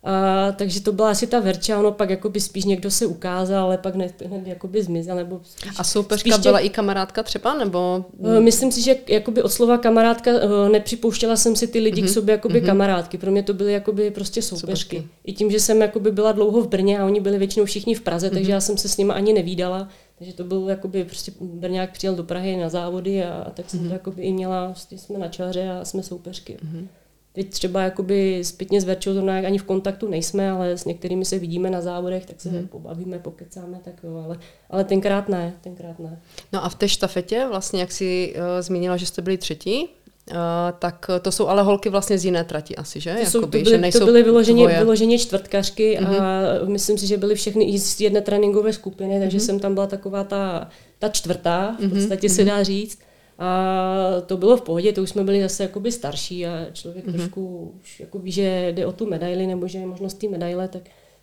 A, takže to byla asi ta Verča, ono pak jakoby spíš někdo se ukázal, ale pak hned, hned jakoby zmizel. Nebo spíš, a soupeřka byla tě... i kamarádka třeba? nebo? Uh, myslím si, že jakoby od slova kamarádka uh, nepřipouštěla jsem si ty lidi mm-hmm. k sobě jakoby mm-hmm. kamarádky. Pro mě to byly jakoby prostě soupeřky. soupeřky. I tím, že jsem jakoby byla dlouho v Brně a oni byli většinou všichni v Praze, mm-hmm. takže já jsem se s nimi ani nevídala. Takže to byl jakoby prostě Brňák přijel do Prahy na závody a, a tak jsem mm-hmm. to jakoby i měla, prostě jsme na čáře a jsme soupeřky. Mm-hmm. Teď třeba jakoby zpětně s Verčou zrovna ani v kontaktu nejsme, ale s některými se vidíme na závodech, tak se hmm. pobavíme, pokecáme, tak jo, ale, ale tenkrát ne, tenkrát ne. No a v té štafetě, vlastně jak jsi uh, zmínila, že jste byli třetí, Uh, tak to jsou ale holky vlastně z jiné trati asi, že? To, jsou, Jakoby, to, byly, že nejsou to byly vyloženě, vyloženě čtvrtkařky mm-hmm. a mhm. myslím si, že byly všechny z jedné tréninkové skupiny, takže mm-hmm. jsem tam byla taková ta, ta čtvrtá, v mhm, podstatě mm-hmm. se dá říct. A to bylo v pohodě, to už jsme byli zase jakoby starší a člověk mm-hmm. trošku už jako ví, že jde o tu medaili nebo že je možnost té medaile, tak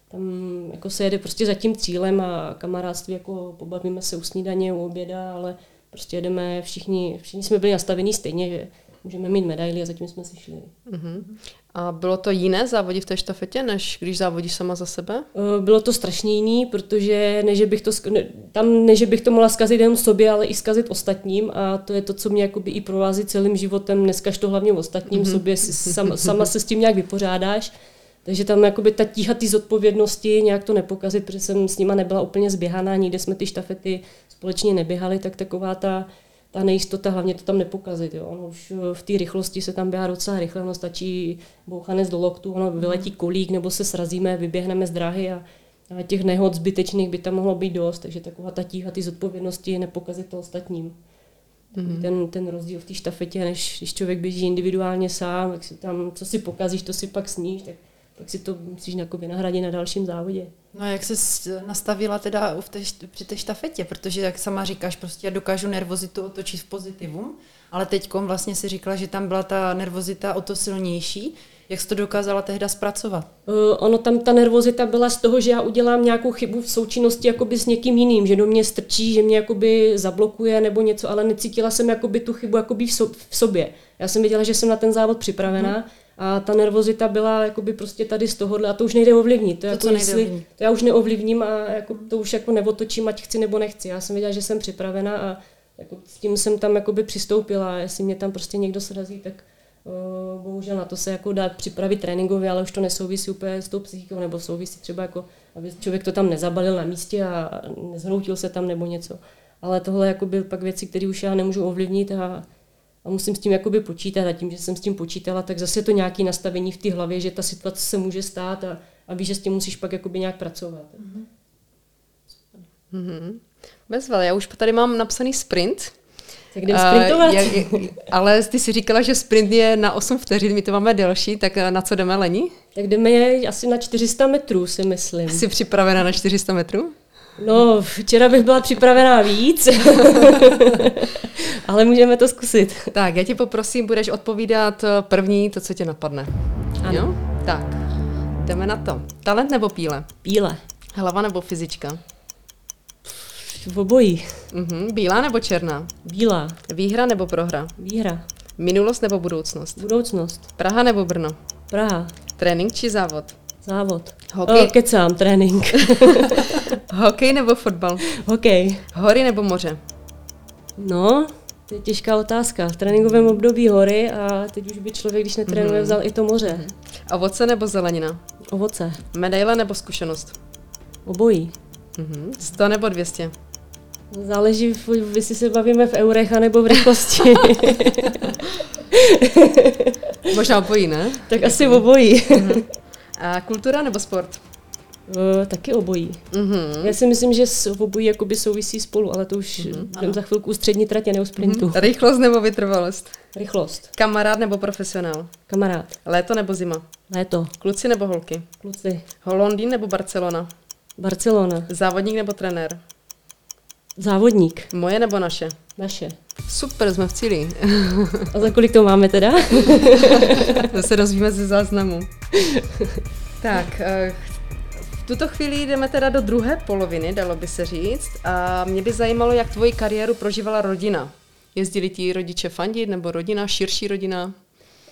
tam jako se jede prostě za tím cílem a kamarádství, jako pobavíme se u snídaně, u oběda, ale prostě jedeme všichni, všichni jsme byli nastavení stejně, že můžeme mít medaily a zatím jsme si šli. Uh-huh. A bylo to jiné závodí v té štafetě, než když závodíš sama za sebe? Eh, bylo to strašně jiný, protože neže bych to, ne, tam neže bych to mohla zkazit jenom sobě, ale i zkazit ostatním a to je to, co mě jakoby i provází celým životem, dneska to hlavně ostatním, uh-huh. sobě si, sama, sama se s tím nějak vypořádáš. Takže tam jakoby ta tíha ty zodpovědnosti, nějak to nepokazit, protože jsem s nima nebyla úplně zběhaná, nikde jsme ty štafety společně neběhali, tak taková ta ta nejistota, hlavně to tam nepokazit. Jo. Ono už eh, v té rychlosti se tam běhá docela rychle, ono stačí bouchanec do loktu, ono vyletí kolík, nebo se srazíme, vyběhneme z dráhy a, a těch nehod zbytečných by tam mohlo být dost, takže taková ta tíha ty zodpovědnosti je nepokazit to ostatním. Mm-hmm. Ten, ten rozdíl v té štafetě, než když člověk běží individuálně sám, tak si tam, co si pokazíš, to si pak sníš, tak pak si to musíš jako vynahradit na dalším závodě. No a jak se nastavila teda v té, při té štafetě, protože jak sama říkáš, prostě já dokážu nervozitu otočit v pozitivum, ale teď vlastně si říkala, že tam byla ta nervozita o to silnější. Jak jsi to dokázala tehda zpracovat? Uh, ono tam ta nervozita byla z toho, že já udělám nějakou chybu v součinnosti jakoby s někým jiným, že do mě strčí, že mě jakoby zablokuje nebo něco, ale necítila jsem jakoby tu chybu jakoby v, so, v sobě. Já jsem věděla, že jsem na ten závod připravená, hmm a ta nervozita byla jakoby prostě tady z tohohle a to už nejde ovlivnit. To, to, jako jestli, to já už neovlivním a jako, to už jako neotočím, ať chci nebo nechci. Já jsem věděla, že jsem připravena a jako s tím jsem tam jakoby přistoupila. Jestli mě tam prostě někdo srazí, tak uh, bohužel na to se jako dá připravit tréninkově, ale už to nesouvisí úplně s tou psychikou, nebo souvisí třeba jako, aby člověk to tam nezabalil na místě a nezhroutil se tam nebo něco. Ale tohle jako byl pak věci, které už já nemůžu ovlivnit a a musím s tím jakoby počítat a tím, že jsem s tím počítala, tak zase to nějaké nastavení v té hlavě, že ta situace se může stát a, a víš, že s tím musíš pak jakoby nějak pracovat. Mm-hmm. Mm-hmm. Bezvel, já už tady mám napsaný sprint. Tak jdem sprintovat. Uh, je, ale ty si říkala, že sprint je na 8 vteřin, my to máme delší, tak na co jdeme, Leni? Tak jdeme je asi na 400 metrů, si myslím. Jsi připravena na 400 metrů? No, včera bych byla připravená víc, ale můžeme to zkusit. Tak, já tě poprosím, budeš odpovídat eh, první to, co tě napadne. Ano. Jo? Tak, jdeme na to. Talent nebo píle? Píle. Hlava nebo fyzička? V obojí. Uh-huh. Bílá nebo černá? Bílá. Výhra nebo prohra? Výhra. Minulost nebo budoucnost? Budoucnost. Praha nebo Brno? Praha. Trénink či závod? Závod. Hokej. O, kecám, trénink. Hokej nebo fotbal? Hokej. Hory nebo moře? No, to je těžká otázka. V tréninkovém období hory a teď už by člověk, když netrénuje, mm. vzal i to moře. Mm. Ovoce nebo zelenina? Ovoce. Medaile nebo zkušenost? Obojí. Mm-hmm. 100 nebo 200? Záleží, jestli se bavíme v eurech, nebo v rychlosti. Možná obojí, ne? Tak asi obojí. Mm-hmm. A kultura nebo sport? Uh, taky obojí. Uh-huh. Já si myslím, že s obojí jakoby souvisí spolu, ale to už uh-huh. za chvilku u střední tratě, ne u sprintu. Uh-huh. Rychlost nebo vytrvalost? Rychlost. Kamarád nebo profesionál? Kamarád. Léto nebo zima? Léto. Kluci nebo holky? Kluci. Londýn nebo Barcelona? Barcelona. Závodník nebo trenér? Závodník. Moje nebo naše? Naše. Super, jsme v cíli. A za kolik to máme teda? to se dozvíme ze záznamu. tak, eh, v tuto chvíli jdeme teda do druhé poloviny, dalo by se říct. A mě by zajímalo, jak tvoji kariéru prožívala rodina. Jezdili ti rodiče fandit, nebo rodina, širší rodina?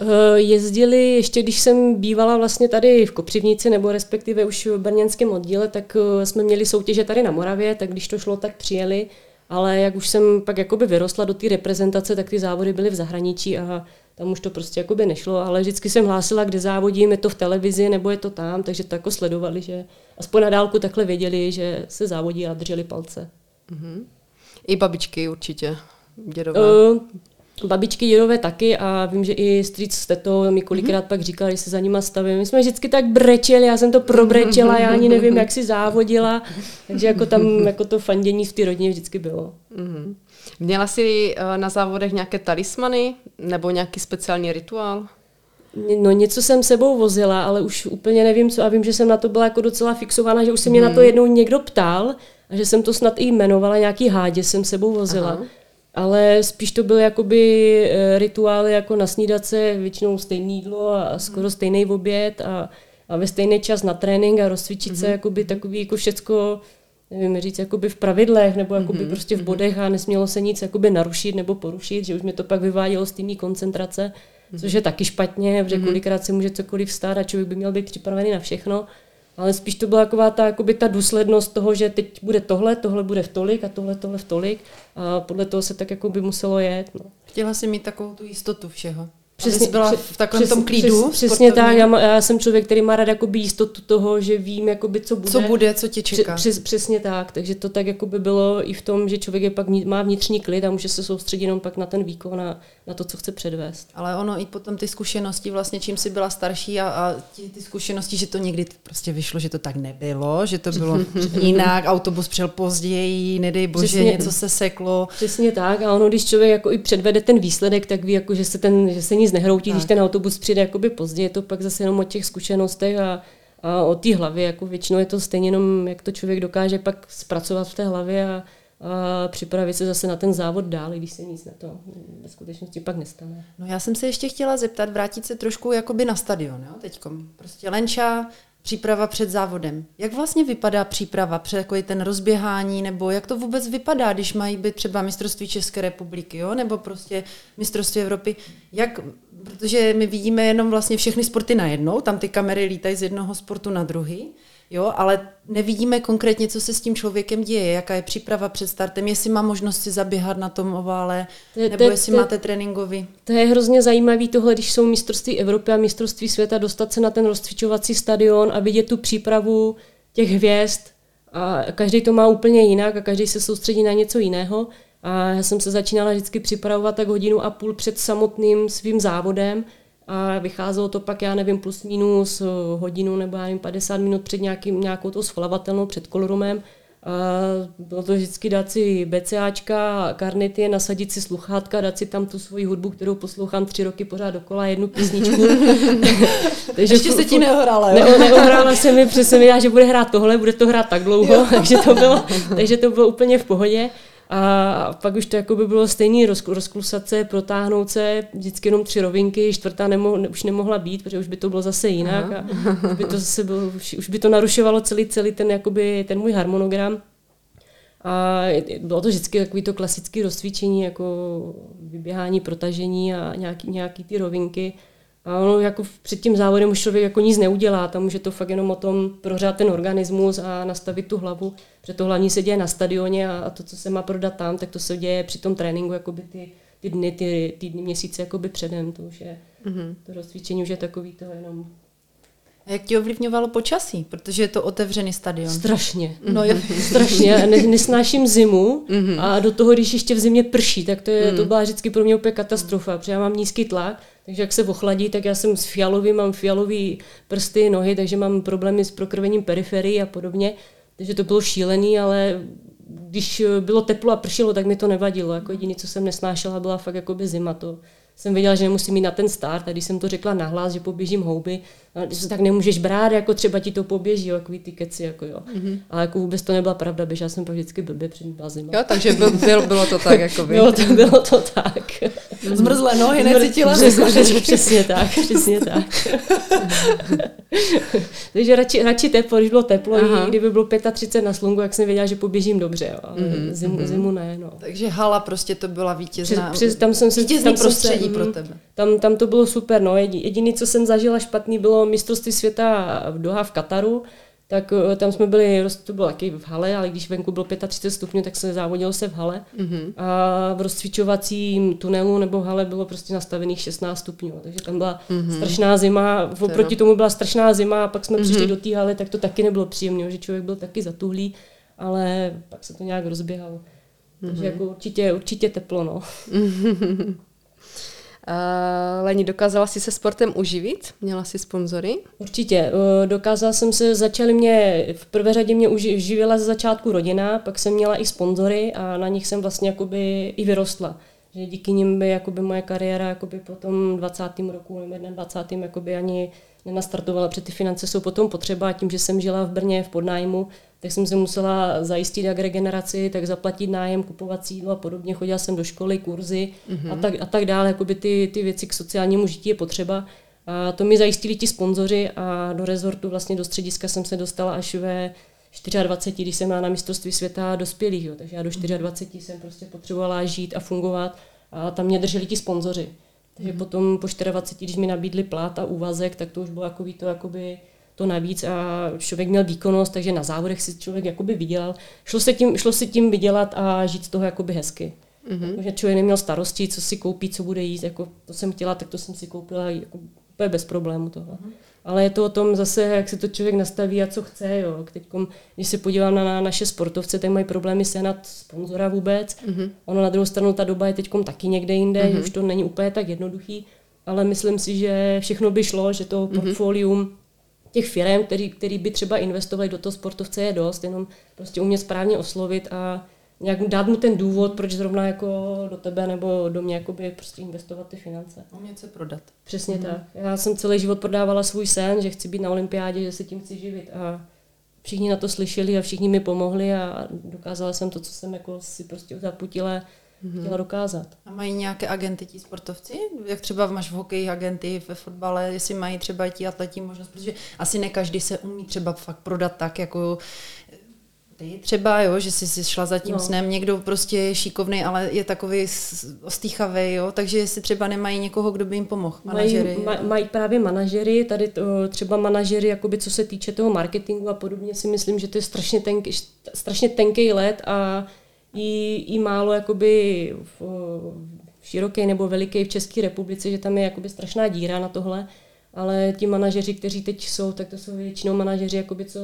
Eh, jezdili, ještě když jsem bývala vlastně tady v Kopřivnici, nebo respektive už v brněnském oddíle, tak eh, jsme měli soutěže tady na Moravě, tak když to šlo, tak přijeli. Ale jak už jsem pak jakoby vyrostla do té reprezentace, tak ty závody byly v zahraničí a tam už to prostě jakoby nešlo, ale vždycky jsem hlásila, kde závodím, je to v televizi nebo je to tam, takže to jako sledovali, že aspoň na dálku takhle věděli, že se závodí a drželi palce. Mm-hmm. I babičky určitě, dědové. Uh, babičky dědové taky a vím, že i strýc s tetou mi kolikrát mm-hmm. pak říkali, že se za nima stavím. My jsme vždycky tak brečeli, já jsem to probrečela, já ani nevím, jak si závodila, takže jako tam jako to fandění v té rodině vždycky bylo. Mm-hmm. Měla jsi eh, na závodech nějaké talismany nebo nějaký speciální rituál? No něco jsem sebou vozila, ale už úplně nevím co a vím, že jsem na to byla jako docela fixovaná, že už se mě hmm. na to mhm. jednou někdo ptal a že jsem to snad i jmenovala, nějaký hádě jsem sebou vozila. Aha. Ale spíš to byly jakoby eh, rituály jako na snídace, většinou stejné jídlo a skoro mhm. stejný oběd a, a ve stejný čas na trénink a rozcvičit mm-hmm. se, mhm. jakoby takový jako všecko, nevím říct, jakoby v pravidlech nebo jakoby mm-hmm. prostě v bodech a nesmělo se nic jakoby narušit nebo porušit, že už mě to pak vyvádělo z té koncentrace což je taky špatně, protože mm-hmm. kolikrát se může cokoliv stát a člověk by měl být připravený na všechno. Ale spíš to byla taková ta, jakoby ta důslednost toho, že teď bude tohle, tohle bude v tolik a tohle, tohle v tolik. A podle toho se tak jako by muselo jet. No. Chtěla si mít takovou tu jistotu všeho. Přesně, byla v takovém přes, tom klidu. Přes, přesně tak, já, má, já jsem člověk, který má rád jakoby jistotu toho, že vím, jakoby, co bude. Co bude, co tě čeká. Přes, přesně tak, takže to tak jakoby bylo i v tom, že člověk je pak má vnitřní klid a může se soustředit jenom pak na ten výkon a na to, co chce předvést. Ale ono i potom ty zkušenosti, vlastně čím si byla starší a, a ty, ty zkušenosti, že to někdy prostě vyšlo, že to tak nebylo, že to bylo jinak, autobus přel později, nedej bože, přesně, něco se seklo. Přesně tak a ono, když člověk jako i předvede ten výsledek, tak ví, jako, že se, ten, že se nic nehroutí, tak. když ten autobus přijde jakoby pozdě, je to pak zase jenom o těch zkušenostech a, a o té hlavě, jako většinou je to stejně jenom, jak to člověk dokáže pak zpracovat v té hlavě a, a připravit se zase na ten závod dál, když se nic na to ve skutečnosti pak nestane. No já jsem se ještě chtěla zeptat, vrátit se trošku jakoby na stadion, jo, teďkom. Prostě Lenča, příprava před závodem. Jak vlastně vypadá příprava před takový ten rozběhání, nebo jak to vůbec vypadá, když mají být třeba mistrovství České republiky, jo? nebo prostě mistrovství Evropy. Jak, protože my vidíme jenom vlastně všechny sporty najednou, tam ty kamery lítají z jednoho sportu na druhý. Jo, ale nevidíme konkrétně, co se s tím člověkem děje, jaká je příprava před startem, jestli má možnost si zaběhat na tom ovále, to, nebo to, jestli to, máte tréninkový. To je hrozně zajímavý tohle, když jsou mistrovství Evropy a mistrovství světa, dostat se na ten rozcvičovací stadion a vidět tu přípravu těch hvězd. A každý to má úplně jinak a každý se soustředí na něco jiného. A já jsem se začínala vždycky připravovat tak hodinu a půl před samotným svým závodem, a vycházelo to pak, já nevím, plus minus hodinu nebo já nevím, 50 minut před nějakým, nějakou tou schvalovatelnou před kolorumem. A bylo to vždycky dát si BCAčka, karnety, nasadit si sluchátka, dát si tam tu svoji hudbu, kterou poslouchám tři roky pořád dokola, jednu písničku. takže Ještě se ti neohrála, jo? Ne, neohrála se mi, přesně mi, že bude hrát tohle, bude to hrát tak dlouho, takže to bylo, takže to bylo úplně v pohodě. A pak už to jako by bylo stejný rozklusat se, protáhnout se, vždycky jenom tři rovinky, čtvrtá nemo, už nemohla být, protože už by to bylo zase jinak Aha. a už by to, zase bylo, už by to narušovalo celý, celý ten, jakoby, ten můj harmonogram. A bylo to vždycky takový to klasické rozcvičení, jako vyběhání, protažení a nějaký, nějaký ty rovinky. A ono jako před tím závodem už člověk jako nic neudělá, tam je to fakt jenom o tom prohřát ten organismus a nastavit tu hlavu, protože to hlavní se děje na stadioně a, a to, co se má prodat tam, tak to se děje při tom tréninku jakoby ty, ty dny, ty týdny, měsíce jakoby předem, to už je, mm-hmm. to rozcvičení už je takový to jenom a jak ti ovlivňovalo počasí? Protože je to otevřený stadion. Strašně. No jo. Strašně. Ne, nesnáším zimu mm-hmm. a do toho, když ještě v zimě prší, tak to, je, mm. to byla vždycky pro mě úplně katastrofa, protože já mám nízký tlak takže jak se ochladí, tak já jsem s fialový, mám fialový prsty, nohy, takže mám problémy s prokrvením periferií a podobně. Takže to bylo šílený, ale když bylo teplo a pršilo, tak mi to nevadilo. Jako jediné, co jsem nesnášela, byla fakt jako by zima. To, jsem věděla, že nemusím mít na ten start a když jsem to řekla nahlas, že poběžím houby, se tak nemůžeš brát, jako třeba ti to poběží, jako ty keci, jako jo. Mm-hmm. Ale jako vůbec to nebyla pravda, běžela jsem pak vždycky blbě před zima. Jo, takže byl, byl, bylo to tak, jako by. bylo, to, bylo to tak. Zmrzlé nohy, necítila přesně, přesně tak, přesně tak. takže radši, radši teplo, když bylo teplo, Aha. i kdyby bylo 35 na slunku, jak jsem věděla, že poběžím dobře, jo. ale mm-hmm. zimu, mhm. zimu ne. No. Takže hala prostě to byla vítězná, přes, přes, tam jsem se, tam prostředí jsem, pro tebe. Tam, tam to bylo super, no. Jediný, co jsem zažila špatný, bylo mistrovství světa v Doha v Kataru, tak eh, tam jsme byli, to bylo taky v hale, ale když venku bylo 35 stupňů, tak se závodilo se v hale. Mm-hmm. A v rozcvičovacím tunelu nebo v hale bylo prostě nastavených 16 stupňů. Takže tam byla mm-hmm. strašná zima, oproti tomu byla strašná zima a pak jsme mm-hmm. přišli do té haly, tak to taky nebylo příjemné, že člověk byl taky zatuhlý, ale pak se to nějak rozběhalo. Mm-hmm. Takže jako určitě, určitě teplo, no. Uh, Leni, dokázala jsi se sportem uživit? Měla jsi sponzory? Určitě. Eh, dokázala jsem se, začaly mě, v prvé řadě mě uživila ze začátku rodina, pak jsem měla i sponzory a na nich jsem vlastně jakoby i vyrostla. Že díky nim by jakoby moje kariéra jakoby po tom 20. roku nebo 21. jakoby ani nenastartovala, protože ty finance jsou potom potřeba a tím, že jsem žila v Brně v podnájmu, tak jsem se musela zajistit jak regeneraci, tak zaplatit nájem, kupovat sídlo a podobně. Chodila jsem do školy, kurzy mm-hmm. a, tak, a tak dále. Jakoby ty, ty věci k sociálnímu žití je potřeba. A to mi zajistili ti sponzoři a do rezortu, vlastně do střediska jsem se dostala až ve 24, když jsem měla na mistrovství světa dospělých. Jo. Takže já do 24 mhm. jsem prostě potřebovala žít a fungovat a tam mě drželi ti sponzoři. Takže mm-hmm. potom po 24, když mi nabídli plát a úvazek, tak to už bylo jako to jakoby to navíc a člověk měl výkonnost, takže na závodech si člověk jakoby vydělal. Šlo se tím, šlo se tím vydělat a žít z toho jakoby hezky. Mm-hmm. Že člověk neměl starosti, co si koupí, co bude jíst. Jako to jsem chtěla, tak to jsem si koupila jako úplně bez problému tohle. Mm-hmm. Ale je to o tom zase, jak se to člověk nastaví a co chce. Jo. Teď, když se podívám na naše sportovce, tak mají problémy sehnat sponzora vůbec. Mm-hmm. Ono na druhou stranu ta doba je teď taky někde jinde, mm-hmm. už to není úplně tak jednoduchý, ale myslím si, že všechno by šlo, že to mm-hmm. Těch firm, který, který by třeba investovali do toho sportovce je dost, jenom prostě umět správně oslovit a nějak dát mu ten důvod, proč zrovna jako do tebe nebo do mě jakoby prostě investovat ty finance. Umět se prodat. Přesně mm. tak. Já jsem celý život prodávala svůj sen, že chci být na olympiádě, že se tím chci živit a všichni na to slyšeli a všichni mi pomohli a dokázala jsem to, co jsem jako si prostě zaputila mm-hmm. chtěla dokázat. A mají nějaké agenty ti sportovci? Jak třeba máš v hokeji agenty, ve fotbale, jestli mají třeba ti atleti možnost, protože asi ne každý se umí třeba fakt prodat tak, jako ty třeba, jo, že jsi si šla za tím no. snem, někdo prostě je šikovný, ale je takový ostýchavý, jo, takže jestli třeba nemají někoho, kdo by jim pomohl, manažery. Mají, maj, mají právě manažery, tady to, třeba manažery, jakoby co se týče toho marketingu a podobně si myslím, že to je strašně, tenk, strašně tenký let a i, i málo jakoby v, široké nebo veliké v České republice, že tam je jakoby strašná díra na tohle, ale ti manažeři, kteří teď jsou, tak to jsou většinou manažeři, jakoby, co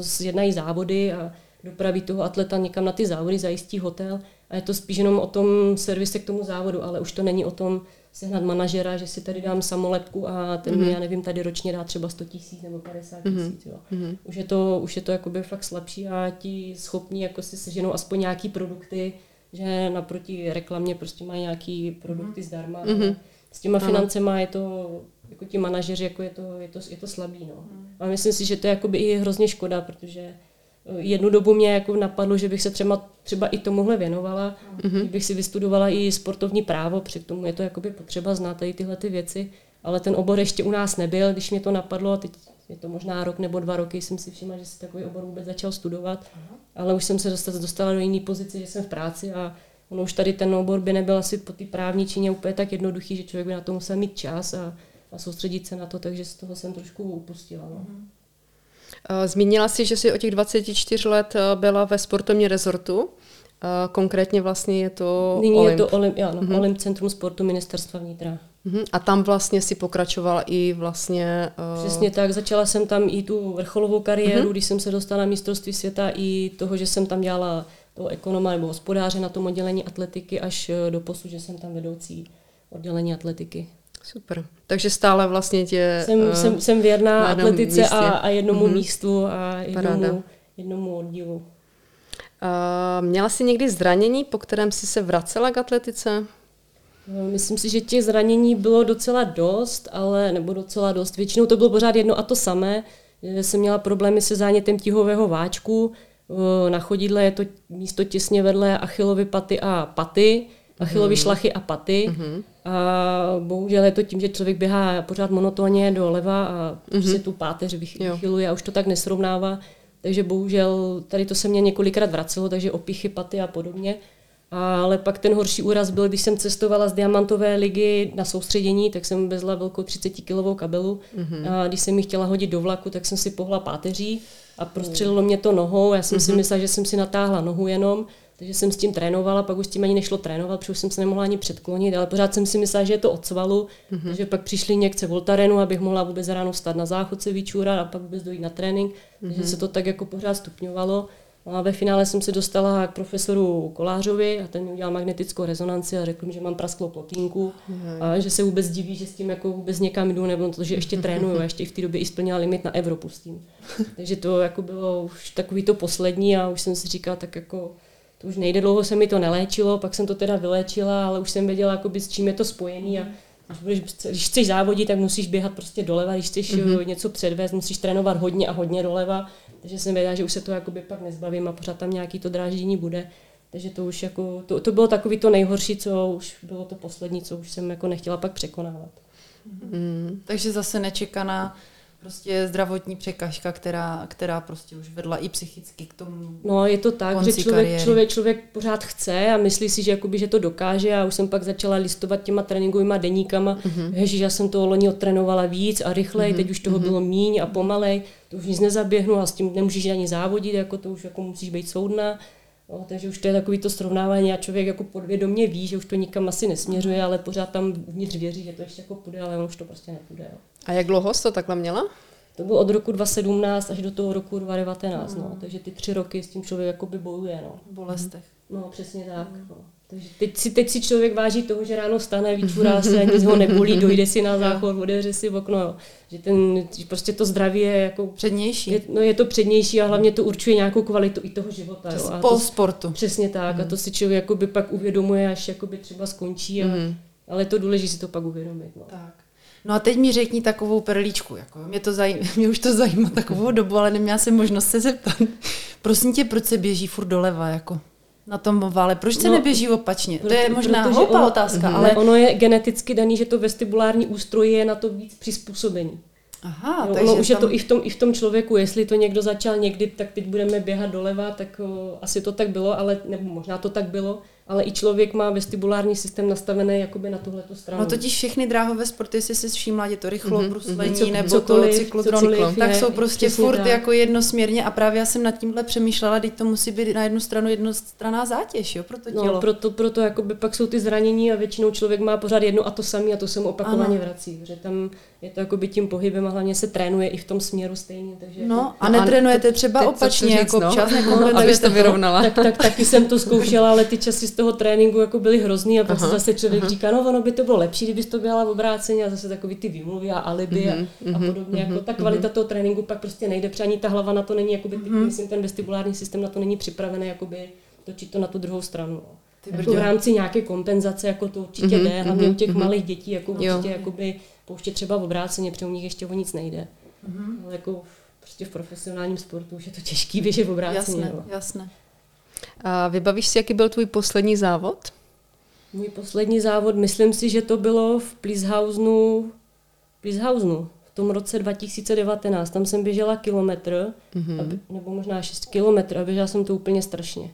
zjednají závody a dopraví toho atleta někam na ty závody, zajistí hotel a je to spíš jenom o tom servise k tomu závodu, ale už to není o tom sehnat manažera, že si tady dám samolepku a ten mm-hmm. já nevím, tady ročně dá třeba 100 tisíc nebo 50 mhm. tisíc. Mm-hmm. Už je to, už je to jakoby fakt slabší a ti schopní jako si seženou aspoň nějaký produkty, že naproti reklamě prostě mají nějaký produkty mm-hmm. zdarma. Mm-hmm. S těma financema je to, jako ti manažeři, jako je to, je to, je to slabý. No. Mm. A myslím si, že to je jakoby i hrozně škoda, protože jednu dobu mě jako napadlo, že bych se třeba, třeba i tomuhle věnovala, mm-hmm. bych si vystudovala i sportovní právo, při tomu je to jakoby potřeba znát tady tyhle ty věci, ale ten obor ještě u nás nebyl, když mě to napadlo, teď je to možná rok nebo dva roky, jsem si všimla, že si takový obor vůbec začal studovat, uh-huh. ale už jsem se dostala, dostala do jiné pozice, že jsem v práci a ono už tady ten obor by nebyl asi po té právní čině úplně tak jednoduchý, že člověk by na to musel mít čas a, a soustředit se na to, takže z toho jsem trošku upustila. No. Uh-huh. Eh, zmínila si, že jsi o těch 24 let eh, byla ve sportovní rezortu. Eh, konkrétně vlastně je to Nyní Olymp. je to Olymp, já, no, mm-hmm. Olymp Centrum sportu ministerstva vnitra. Mm-hmm. A tam vlastně si pokračovala i vlastně... Uh... Přesně tak, začala jsem tam i tu vrcholovou kariéru, mm-hmm. když jsem se dostala na mistrovství světa i toho, že jsem tam dělala toho ekonoma nebo hospodáře na tom oddělení atletiky až do posud, že jsem tam vedoucí oddělení atletiky. Super. Takže stále vlastně tě... Jsem, uh, jsem, jsem věrná atletice a, a jednomu mm-hmm. místu a jednomu, jednomu oddílu. Uh, měla jsi někdy zranění, po kterém jsi se vracela k atletice? No, myslím si, že těch zranění bylo docela dost, ale nebo docela dost. Většinou to bylo pořád jedno a to samé. Že jsem měla problémy se zánětem tihového váčku. Na chodidle je to místo těsně vedle achilovy paty a paty. Achilovy mm. šlachy a paty. Mm-hmm. A bohužel je to tím, že člověk běhá pořád monotónně doleva a mm-hmm. si tu páteř vychyluje a už to tak nesrovnává. Takže bohužel tady to se mě několikrát vracelo, takže opichy, paty a podobně. Ale pak ten horší úraz byl, když jsem cestovala z diamantové ligy na soustředění, tak jsem vezla velkou 30-kilovou kabelu. Mm-hmm. A když jsem ji chtěla hodit do vlaku, tak jsem si pohla páteří a prostřelilo mě to nohou. Já jsem mm-hmm. si myslela, že jsem si natáhla nohu jenom takže jsem s tím trénovala, pak už s tím ani nešlo trénovat, protože už jsem se nemohla ani předklonit, ale pořád jsem si myslela, že je to od svalu, mm-hmm. takže pak přišly někce Voltarenu, abych mohla vůbec ráno stát na záchodce vyčůrat a pak vůbec dojít na trénink, mm-hmm. takže se to tak jako pořád stupňovalo. No a ve finále jsem se dostala k profesoru Kolářovi a ten mi udělal magnetickou rezonanci a řekl mi, že mám prasklou plotínku a že se vůbec diví, že s tím jako vůbec někam jdu, nebo to, že ještě trénuju a ještě v té době i splnila limit na Evropu s tím. Takže to jako bylo už takový to poslední a už jsem si říkala, tak jako to už nejde, dlouho se mi to neléčilo, pak jsem to teda vyléčila, ale už jsem věděla, jakoby, s čím je to spojený a když, budeš, když chceš závodit, tak musíš běhat prostě doleva, když chceš mm-hmm. něco předvést, musíš trénovat hodně a hodně doleva, takže jsem věděla, že už se to jakoby pak nezbavím a pořád tam nějaký to dráždění bude. Takže to už jako, to, to bylo takový to nejhorší, co už bylo to poslední, co už jsem jako nechtěla pak překonávat. Mm. Takže zase nečekaná prostě zdravotní překažka, která, která prostě už vedla i psychicky k tomu. No je to tak, že člověk, člověk, člověk pořád chce a myslí si, že, jakoby, že to dokáže a už jsem pak začala listovat těma tréninkovými deníkama, mm-hmm. Ježiš, já jsem toho loni otrénovala víc a rychleji, mm-hmm. teď už toho mm-hmm. bylo míň a pomalej, to už nic nezaběhnu a s tím nemůžeš ani závodit, jako to už jako musíš být soudná. No, takže už to je takový to srovnávání a člověk jako podvědomě ví, že už to nikam asi nesměřuje, ale pořád tam vnitř věří, že to ještě jako půjde, ale on už to prostě nepůjde. Jo. A jak dlouho jsi to takhle měla? To bylo od roku 2017 až do toho roku 2019, mm. no. takže ty tři roky s tím člověk jakoby bojuje. No. V bolestech. No, přesně tak. Mm. No. Takže teď si, teď si člověk váží toho, že ráno stane, vyčurá se, nic ho nebolí, dojde si na záchod, otevře si v okno. Jo. Že ten, že prostě to zdraví je jako... Přednější. Je, no je to přednější a hlavně to určuje nějakou kvalitu i toho života. Jo. A po to, sportu. Přesně tak. Mm. A to si člověk jakoby pak uvědomuje, až jakoby třeba skončí. A, mm. Ale je to důležité si to pak uvědomit. No. Tak. No a teď mi řekni takovou perličku, jako mě, to zajím, mě už to zajímá takovou dobu, ale neměla jsem možnost se zeptat. Prosím tě, proč se běží furt doleva, jako? Na tom vále. Proč se no, neběží opačně? To je možná hloupá otázka, mhm. ale... Ono je geneticky daný, že to vestibulární ústroje je na to víc přizpůsobený. Aha, jo, takže ono už tam... je to i v, tom, i v tom člověku, jestli to někdo začal někdy, tak teď budeme běhat doleva, tak o, asi to tak bylo, ale nebo možná to tak bylo, ale i člověk má vestibulární systém nastavený jakoby na tuhle stranu. No totiž všechny dráhové sporty, jestli si všímla, je to rychlo, mm-hmm, bruslení mm-hmm, nebo cokoliv, to cyklotron, cyklo. tak jsou prostě furt tak. jako jednosměrně a právě já jsem nad tímhle přemýšlela, teď to musí být na jednu stranu jednostranná zátěž, jo, pro to no, tělo. No, proto, proto jakoby pak jsou ty zranění a většinou člověk má pořád jedno a to samé a to se mu opakovaně ano. vrací, že tam je to jakoby tím pohybem a hlavně se trénuje i v tom směru stejně. Takže no jako- a netrénujete třeba opačně, jako no? občas to vyrovnala. Tak, tak, taky jsem to zkoušela, ale ty časy z toho tréninku jako byly hrozný a pak aha, se zase člověk aha. říká, no ono by to bylo lepší, kdybys to byla v obráceně a zase takový ty výmluvy a alibi a, a mhm, podobně. Mhm, jako ta kvalita mhm. toho tréninku pak prostě nejde, protože ani ta hlava na to není, jakoby, ty, myslím, ten vestibulární systém na to není připravený, jakoby točit to na tu druhou stranu. No. Ty jako v rámci nějaké kompenzace, jako to určitě mm-hmm, jde, hlavně mm-hmm, u těch mm-hmm. malých dětí, jako určitě jo. jakoby pouštět třeba v obráceně, protože u nich ještě o nic nejde. Mm-hmm. Ale jako prostě v profesionálním sportu už je to těžký běžet v obráceně. Jasné, jasné. A vybavíš si, jaký byl tvůj poslední závod? Můj poslední závod, myslím si, že to bylo v Plizhausenu, Plizhausenu v tom roce 2019. Tam jsem běžela kilometr, mm-hmm. aby, nebo možná 6 kilometrů a běžela jsem to úplně strašně.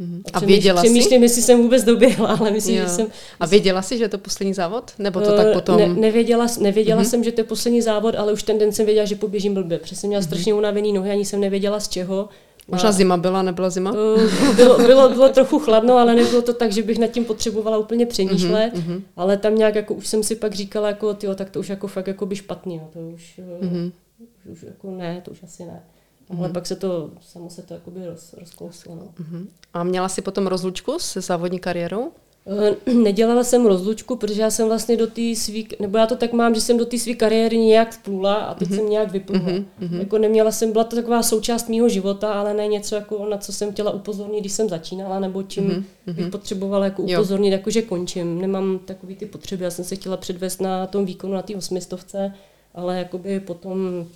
Mm-hmm. A, a věděla jsi? Přemýšlím, jestli jsem vůbec doběhla, ale myslím, jo. že jsem... A věděla jsi, že je to poslední závod? Nebo to tak eh, potom... Ne, nevěděla nevěděla mm-hmm. jsem, že to je poslední závod, ale už ten den jsem věděla, že poběžím blbě. Protože jsem měla mm-hmm. strašně unavený nohy, ani jsem nevěděla z čeho. Možná zima byla, nebyla zima? Uh, bylo, bylo, bylo trochu chladno, ale nebylo to tak, že bych nad tím potřebovala úplně přemýšlet, mm-hmm. ale tam nějak jako už jsem si pak říkala, jako, tyjo, tak to už jako fakt jako by špatný, no, to už, mm-hmm. už, už jako ne, to už asi ne. Ale mm-hmm. pak se to, samo se to jakoby roz, rozkouslo. No. Mm-hmm. A měla jsi potom rozlučku se závodní kariérou? Eh, nedělala jsem rozlučku, protože já jsem vlastně do té svý, nebo já to tak mám, že jsem do té své kariéry nějak vplula a teď mm-hmm. jsem nějak vyplula. Mm-hmm. Jako neměla jsem, byla to taková součást mého života, ale ne něco, jako, na co jsem chtěla upozornit, když jsem začínala, nebo čím mm-hmm. bych potřebovala jako upozornit, jako, že končím. Nemám takový ty potřeby, já jsem se chtěla předvést na tom výkonu na té osmistovce, ale jakoby potom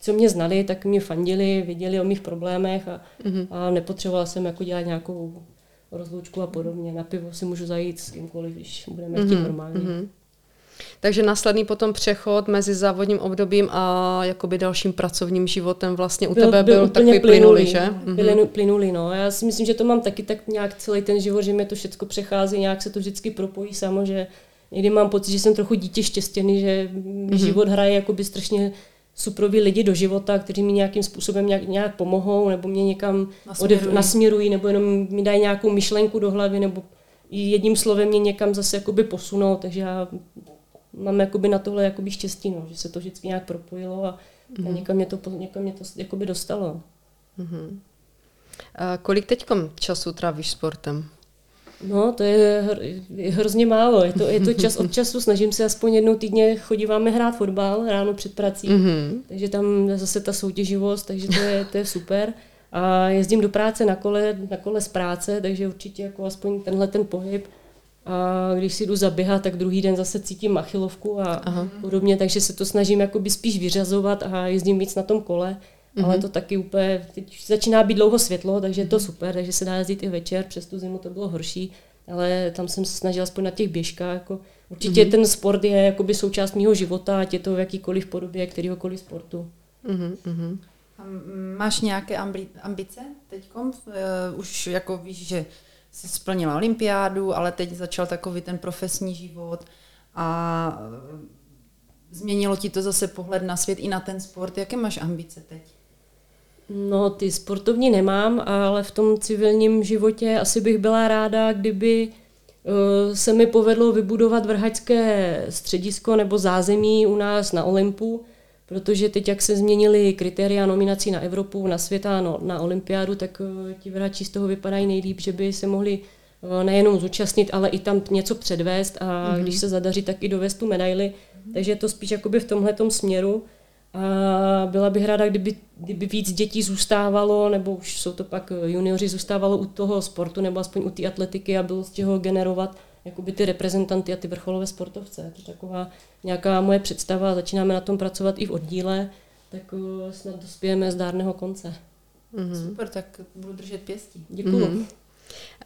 co mě znali, tak mě fandili, věděli o mých problémech a, mm-hmm. a nepotřebovala jsem jako dělat nějakou rozloučku a podobně. Na pivo si můžu zajít s kýmkoliv, když budeme chtít mm-hmm. normálně. Mm-hmm. Takže následný potom přechod mezi závodním obdobím a jakoby dalším pracovním životem vlastně u byl, tebe byl, byl takový plynulý, že? Byl plynulý, no. Já si myslím, že to mám taky tak nějak celý ten život, že mi to všechno přechází, nějak se to vždycky propojí samo, že někdy mám pocit, že jsem trochu dítě štěstěný, že mm-hmm. život hraje jakoby strašně suprový lidi do života, kteří mi nějakým způsobem nějak, nějak pomohou, nebo mě někam nasměrují. Odev, nasměrují, nebo jenom mi dají nějakou myšlenku do hlavy, nebo jedním slovem mě někam zase jakoby posunou, takže já mám jakoby na tohle jakoby štěstí, no, že se to vždycky nějak propojilo a, mm-hmm. a mhm. někam mě to, někam mě to jakoby dostalo. Mm-hmm. A kolik teď času trávíš sportem? No, to je, hr, je hrozně málo. Je to, je to čas od času. Snažím se aspoň jednou týdně chodíváme hrát fotbal ráno před prací. Mm-hmm. Takže tam zase ta soutěživost, takže to je, to je super. A jezdím do práce na kole, na kole z práce, takže určitě jako aspoň tenhle ten pohyb. A když si jdu zaběhat, tak druhý den zase cítím machilovku a Aha. podobně, takže se to snažím jakoby spíš vyřazovat a jezdím víc na tom kole. Mm-hmm. Ale to taky úplně, teď začíná být dlouho světlo, takže je to super, takže se dá jezdit i večer, přes tu zimu to bylo horší, ale tam jsem se snažila aspoň na těch běžkách. Jako, určitě mm-hmm. ten sport je jakoby součást mého života, ať je to v jakýkoliv podobě, kterýhokoliv sportu. Mm-hmm. Máš nějaké ambice teď? Uh, už jako víš, že jsi splnila olympiádu, ale teď začal takový ten profesní život a změnilo ti to zase pohled na svět i na ten sport. Jaké máš ambice teď? No, ty sportovní nemám, ale v tom civilním životě asi bych byla ráda, kdyby uh, se mi povedlo vybudovat vrhačské středisko nebo zázemí u nás na Olympu, protože teď, jak se změnily kritéria nominací na Evropu, na světa, no, na olympiádu, tak uh, ti vrhači z toho vypadají nejlíp, že by se mohli uh, nejenom zúčastnit, ale i tam něco předvést a mm-hmm. když se zadaří, tak i dovést tu medaili. Mm-hmm. Takže je to spíš jakoby v tomhle směru. A byla bych ráda, kdyby, kdyby víc dětí zůstávalo, nebo už jsou to pak junioři, zůstávalo u toho sportu, nebo aspoň u té atletiky a bylo z čeho generovat jakoby ty reprezentanty a ty vrcholové sportovce. To je taková nějaká moje představa, začínáme na tom pracovat i v oddíle, tak snad dospějeme zdárného konce. Mm-hmm. Super, tak budu držet pěstí. Děkuji. Mm-hmm.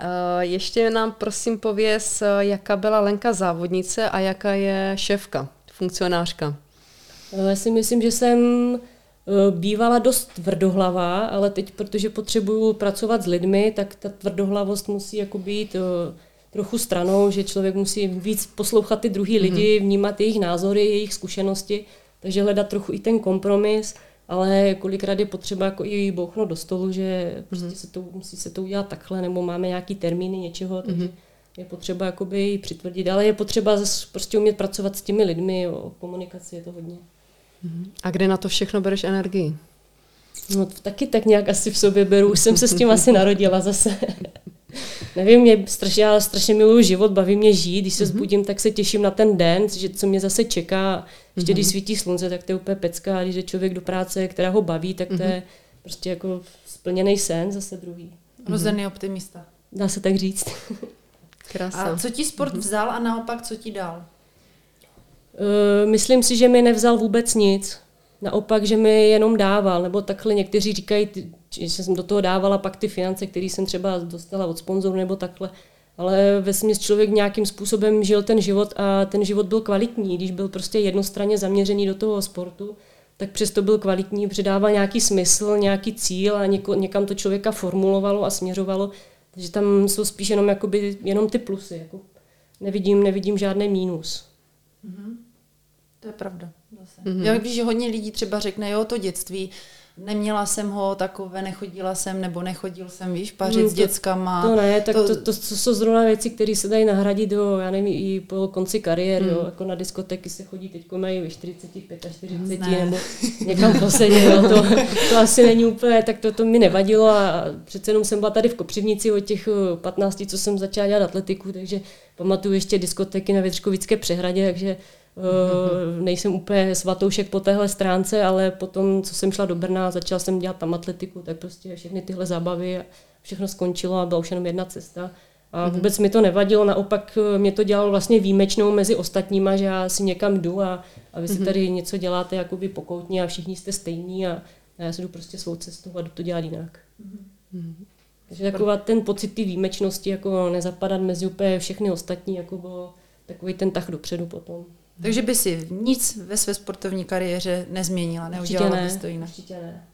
Uh, ještě nám prosím pověz, jaká byla Lenka závodnice a jaká je šéfka, funkcionářka. Já si myslím, že jsem bývala dost tvrdohlavá, ale teď, protože potřebuju pracovat s lidmi, tak ta tvrdohlavost musí jako být trochu stranou, že člověk musí víc poslouchat ty druhý mm-hmm. lidi, vnímat jejich názory, jejich zkušenosti, takže hledat trochu i ten kompromis, ale kolikrát je potřeba jako i bouchnout do stolu, že prostě mm-hmm. se to, musí se to udělat takhle, nebo máme nějaký termíny něčeho, takže mm-hmm. je potřeba jakoby přitvrdit, ale je potřeba prostě umět pracovat s těmi lidmi, o komunikaci je to hodně. A kde na to všechno bereš energii? No taky tak nějak asi v sobě beru, už jsem se s tím asi narodila zase. Nevím, mě strašně, já strašně miluju život, baví mě žít, když se mm-hmm. zbudím, tak se těším na ten den, že co mě zase čeká. Ještě mm-hmm. když svítí slunce, tak to je úplně pecka, a když je člověk do práce, která ho baví, tak to mm-hmm. je prostě jako splněný sen zase druhý. Mm-hmm. optimista. Dá se tak říct. Krása. A co ti sport mm-hmm. vzal a naopak co ti dal? Uh, myslím si, že mi nevzal vůbec nic. Naopak, že mi jenom dával, nebo takhle někteří říkají, že jsem do toho dávala pak ty finance, které jsem třeba dostala od sponzorů nebo takhle. Ale ve smyslu člověk nějakým způsobem žil ten život a ten život byl kvalitní. Když byl prostě jednostranně zaměřený do toho sportu, tak přesto byl kvalitní, předával nějaký smysl, nějaký cíl a něko, někam to člověka formulovalo a směřovalo. Takže tam jsou spíš jenom, jakoby, jenom ty plusy. Jako nevidím, nevidím žádný mínus. Mm-hmm. To je pravda. Zase. Mm-hmm. Já když hodně lidí třeba řekne, jo, to dětství, neměla jsem ho takové, nechodila jsem, nebo nechodil jsem, víš, pařit hmm, s dětskama. To ne, tak to, to, to, to jsou zrovna věci, které se dají nahradit do, já nevím, i po konci kariéry, hmm. jo, jako na diskotéky se chodí teď mají ve 45 a 40, ne. nebo někam posedě, jo, to, to asi není úplně, tak to, to mi nevadilo a přece jenom jsem byla tady v Kopřivnici od těch 15, co jsem začala dělat atletiku, takže pamatuju ještě diskotéky na Větřkovické přehradě, takže nejsem úplně svatoušek po téhle stránce, ale potom, co jsem šla do Brna, začala jsem dělat tam atletiku, tak prostě všechny tyhle zábavy a všechno skončilo a byla už jenom jedna cesta. A mhm. vůbec mi to nevadilo, naopak eh, mě to dělalo vlastně výjimečnou mezi ostatníma, že já si někam jdu a, a vy si mhm. tady něco děláte jakoby pokoutně a všichni jste stejní a, a já si jdu prostě svou cestou a jdu to dělat jinak. Mm-hmm. Takže taková ten pocit té výjimečnosti, jako nezapadat mezi úplně všechny ostatní, jako bylo takový ten tah dopředu potom. Takže by si nic ve své sportovní kariéře nezměnila, neudělala ne, bys to jinak. Určitě ne.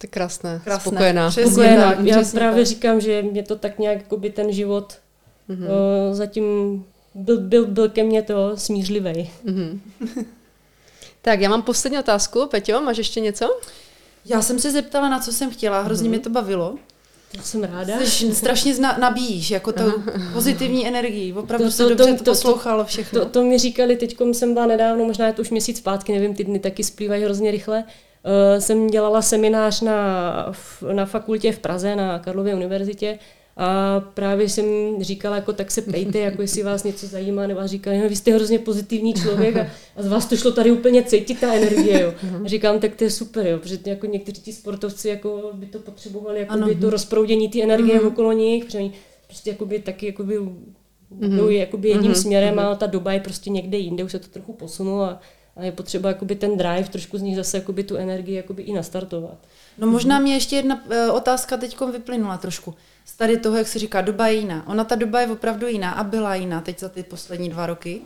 To je krásné, krásné. spokojená. spokojená. Tak, Já právě tak. říkám, že mě to tak nějak, jako by ten život mm-hmm. o, zatím byl, byl, byl ke mně to smířlivý. Mm-hmm. tak, já mám poslední otázku. Peťo, máš ještě něco? Já jsem se zeptala, na co jsem chtěla, hrozně mm-hmm. mě to bavilo. To jsem ráda. Jsi strašně zna, nabíjíš, jako to pozitivní energii. Opravdu to, to, se dobře to, to, poslouchalo všechno. To, to, mi říkali, teď jsem byla nedávno, možná je to už měsíc zpátky, nevím, ty dny taky splývají hrozně rychle, jsem dělala seminář na, na fakultě v Praze, na Karlově univerzitě a právě jsem říkala, jako tak se pejte, jako jestli vás něco zajímá, nebo vás říkali, no, vy jste hrozně pozitivní člověk a, a z vás to šlo tady úplně cítit ta energie. Jo. A říkám, tak to je super, jo, protože jako někteří ti sportovci jako by to potřebovali, jako by to rozproudění ty energie mm-hmm. okolo nich, protože oni prostě jako by taky jako by mm-hmm. jakoby jedním mm-hmm. směrem a ta doba je prostě někde jinde, už se to trochu posunulo a, a je potřeba jakoby ten drive trošku z nich zase jakoby tu energii jakoby i nastartovat. No možná mě ještě jedna uh, otázka teď vyplynula trošku. Z tady toho, jak se říká, doba je jiná. Ona ta doba je opravdu jiná a byla jiná teď za ty poslední dva roky.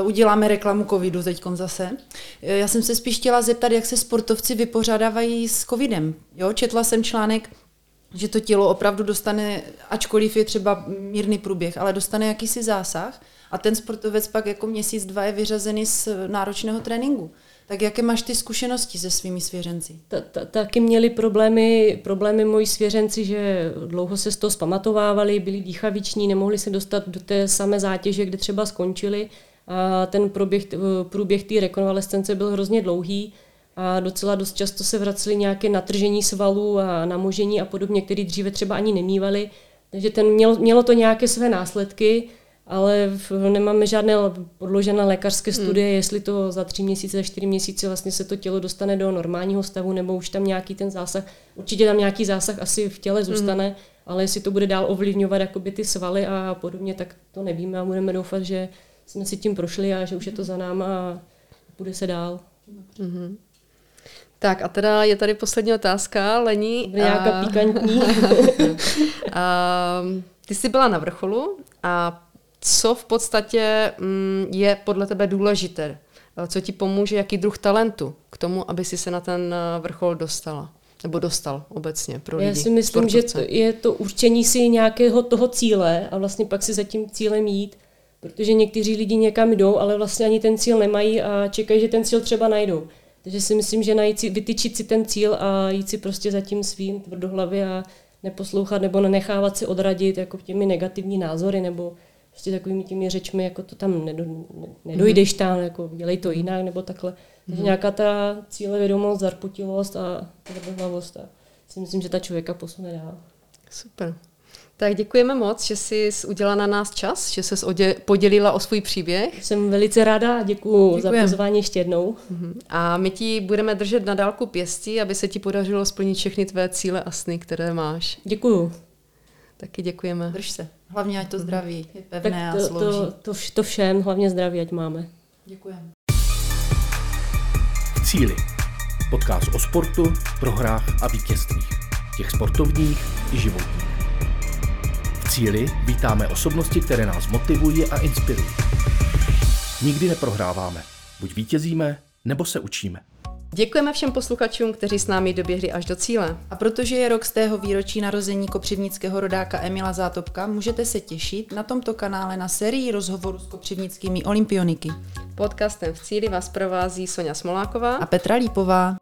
Uh, uděláme reklamu covidu teď zase. Uh, já jsem se spíš chtěla zeptat, jak se sportovci vypořádávají s covidem. Jo, četla jsem článek, že to tělo opravdu dostane, ačkoliv je třeba mírný průběh, ale dostane jakýsi zásah a ten sportovec pak jako měsíc, dva je vyřazený z náročného tréninku. Tak jaké máš ty zkušenosti se svými svěřenci? Ta, ta, taky měli problémy, problémy moji svěřenci, že dlouho se z toho zpamatovávali, byli dýchaviční, nemohli se dostat do té samé zátěže, kde třeba skončili a ten průběh, průběh té rekonvalescence byl hrozně dlouhý a docela dost často se vraceli nějaké natržení svalů a namožení a podobně, které dříve třeba ani nemývali. Takže ten mělo, mělo to nějaké své následky ale nemáme žádné podložené lékařské hmm. studie, hmm. jestli to za tři měsíce, za čtyři měsíce vlastně se to tělo dostane do normálního stavu, nebo už tam nějaký ten zásah, určitě tam nějaký zásah asi v těle hmm. zůstane, hmm. ale jestli to bude dál ovlivňovat jakoby ty svaly a podobně, tak to nevíme a budeme doufat, že jsme si tím prošli a že už je to za náma a bude se dál. Hmm. Tak a teda je tady poslední otázka, Lení. Nějaká a... pikantní. a, ty jsi byla na vrcholu a co v podstatě mm, je podle tebe důležité, co ti pomůže, jaký druh talentu k tomu, aby si se na ten eh, vrchol dostala nebo dostal obecně pro lidi. Já si myslím, sportovce. že to je to určení si nějakého toho cíle a vlastně pak si za tím cílem jít, protože někteří lidi někam jdou, ale vlastně ani ten cíl nemají a čekají, že ten cíl třeba najdou. Takže si myslím, že najít si, vytyčit si ten cíl a jít si prostě za tím svým tvrdohlavě a neposlouchat nebo nenechávat se odradit jako těmi negativní názory nebo prostě takovými těmi řečmi, jako to tam nedo, nedojdeš tam, jako dělej to jinak, nebo takhle. Takže mm-hmm. nějaká ta cílevědomost, zarputilost a tvrdohlavost a si myslím, že ta člověka posune dál. Super. Tak děkujeme moc, že jsi udělala na nás čas, že jsi podělila o svůj příběh. Jsem velice ráda a děkuji za pozvání ještě jednou. Mhm. A my ti budeme držet na dálku pěstí, aby se ti podařilo splnit všechny tvé cíle a sny, které máš. Děkuju. Taky děkujeme. Drž se. Hlavně, ať to zdraví je pevné tak to, a slouží. To, to, to všem, hlavně zdraví, ať máme. Děkujeme. V cíli. Podcast o sportu, prohrách a vítězstvích. Těch sportovních i životních. V cíli vítáme osobnosti, které nás motivují a inspirují. Nikdy neprohráváme. Buď vítězíme, nebo se učíme. Děkujeme všem posluchačům, kteří s námi doběhli až do cíle. A protože je rok z tého výročí narození kopřivnického rodáka Emila Zátopka, můžete se těšit na tomto kanále na sérii rozhovorů s kopřivnickými olympioniky. Podcastem v cíli vás provází Sonja Smoláková a Petra Lípová.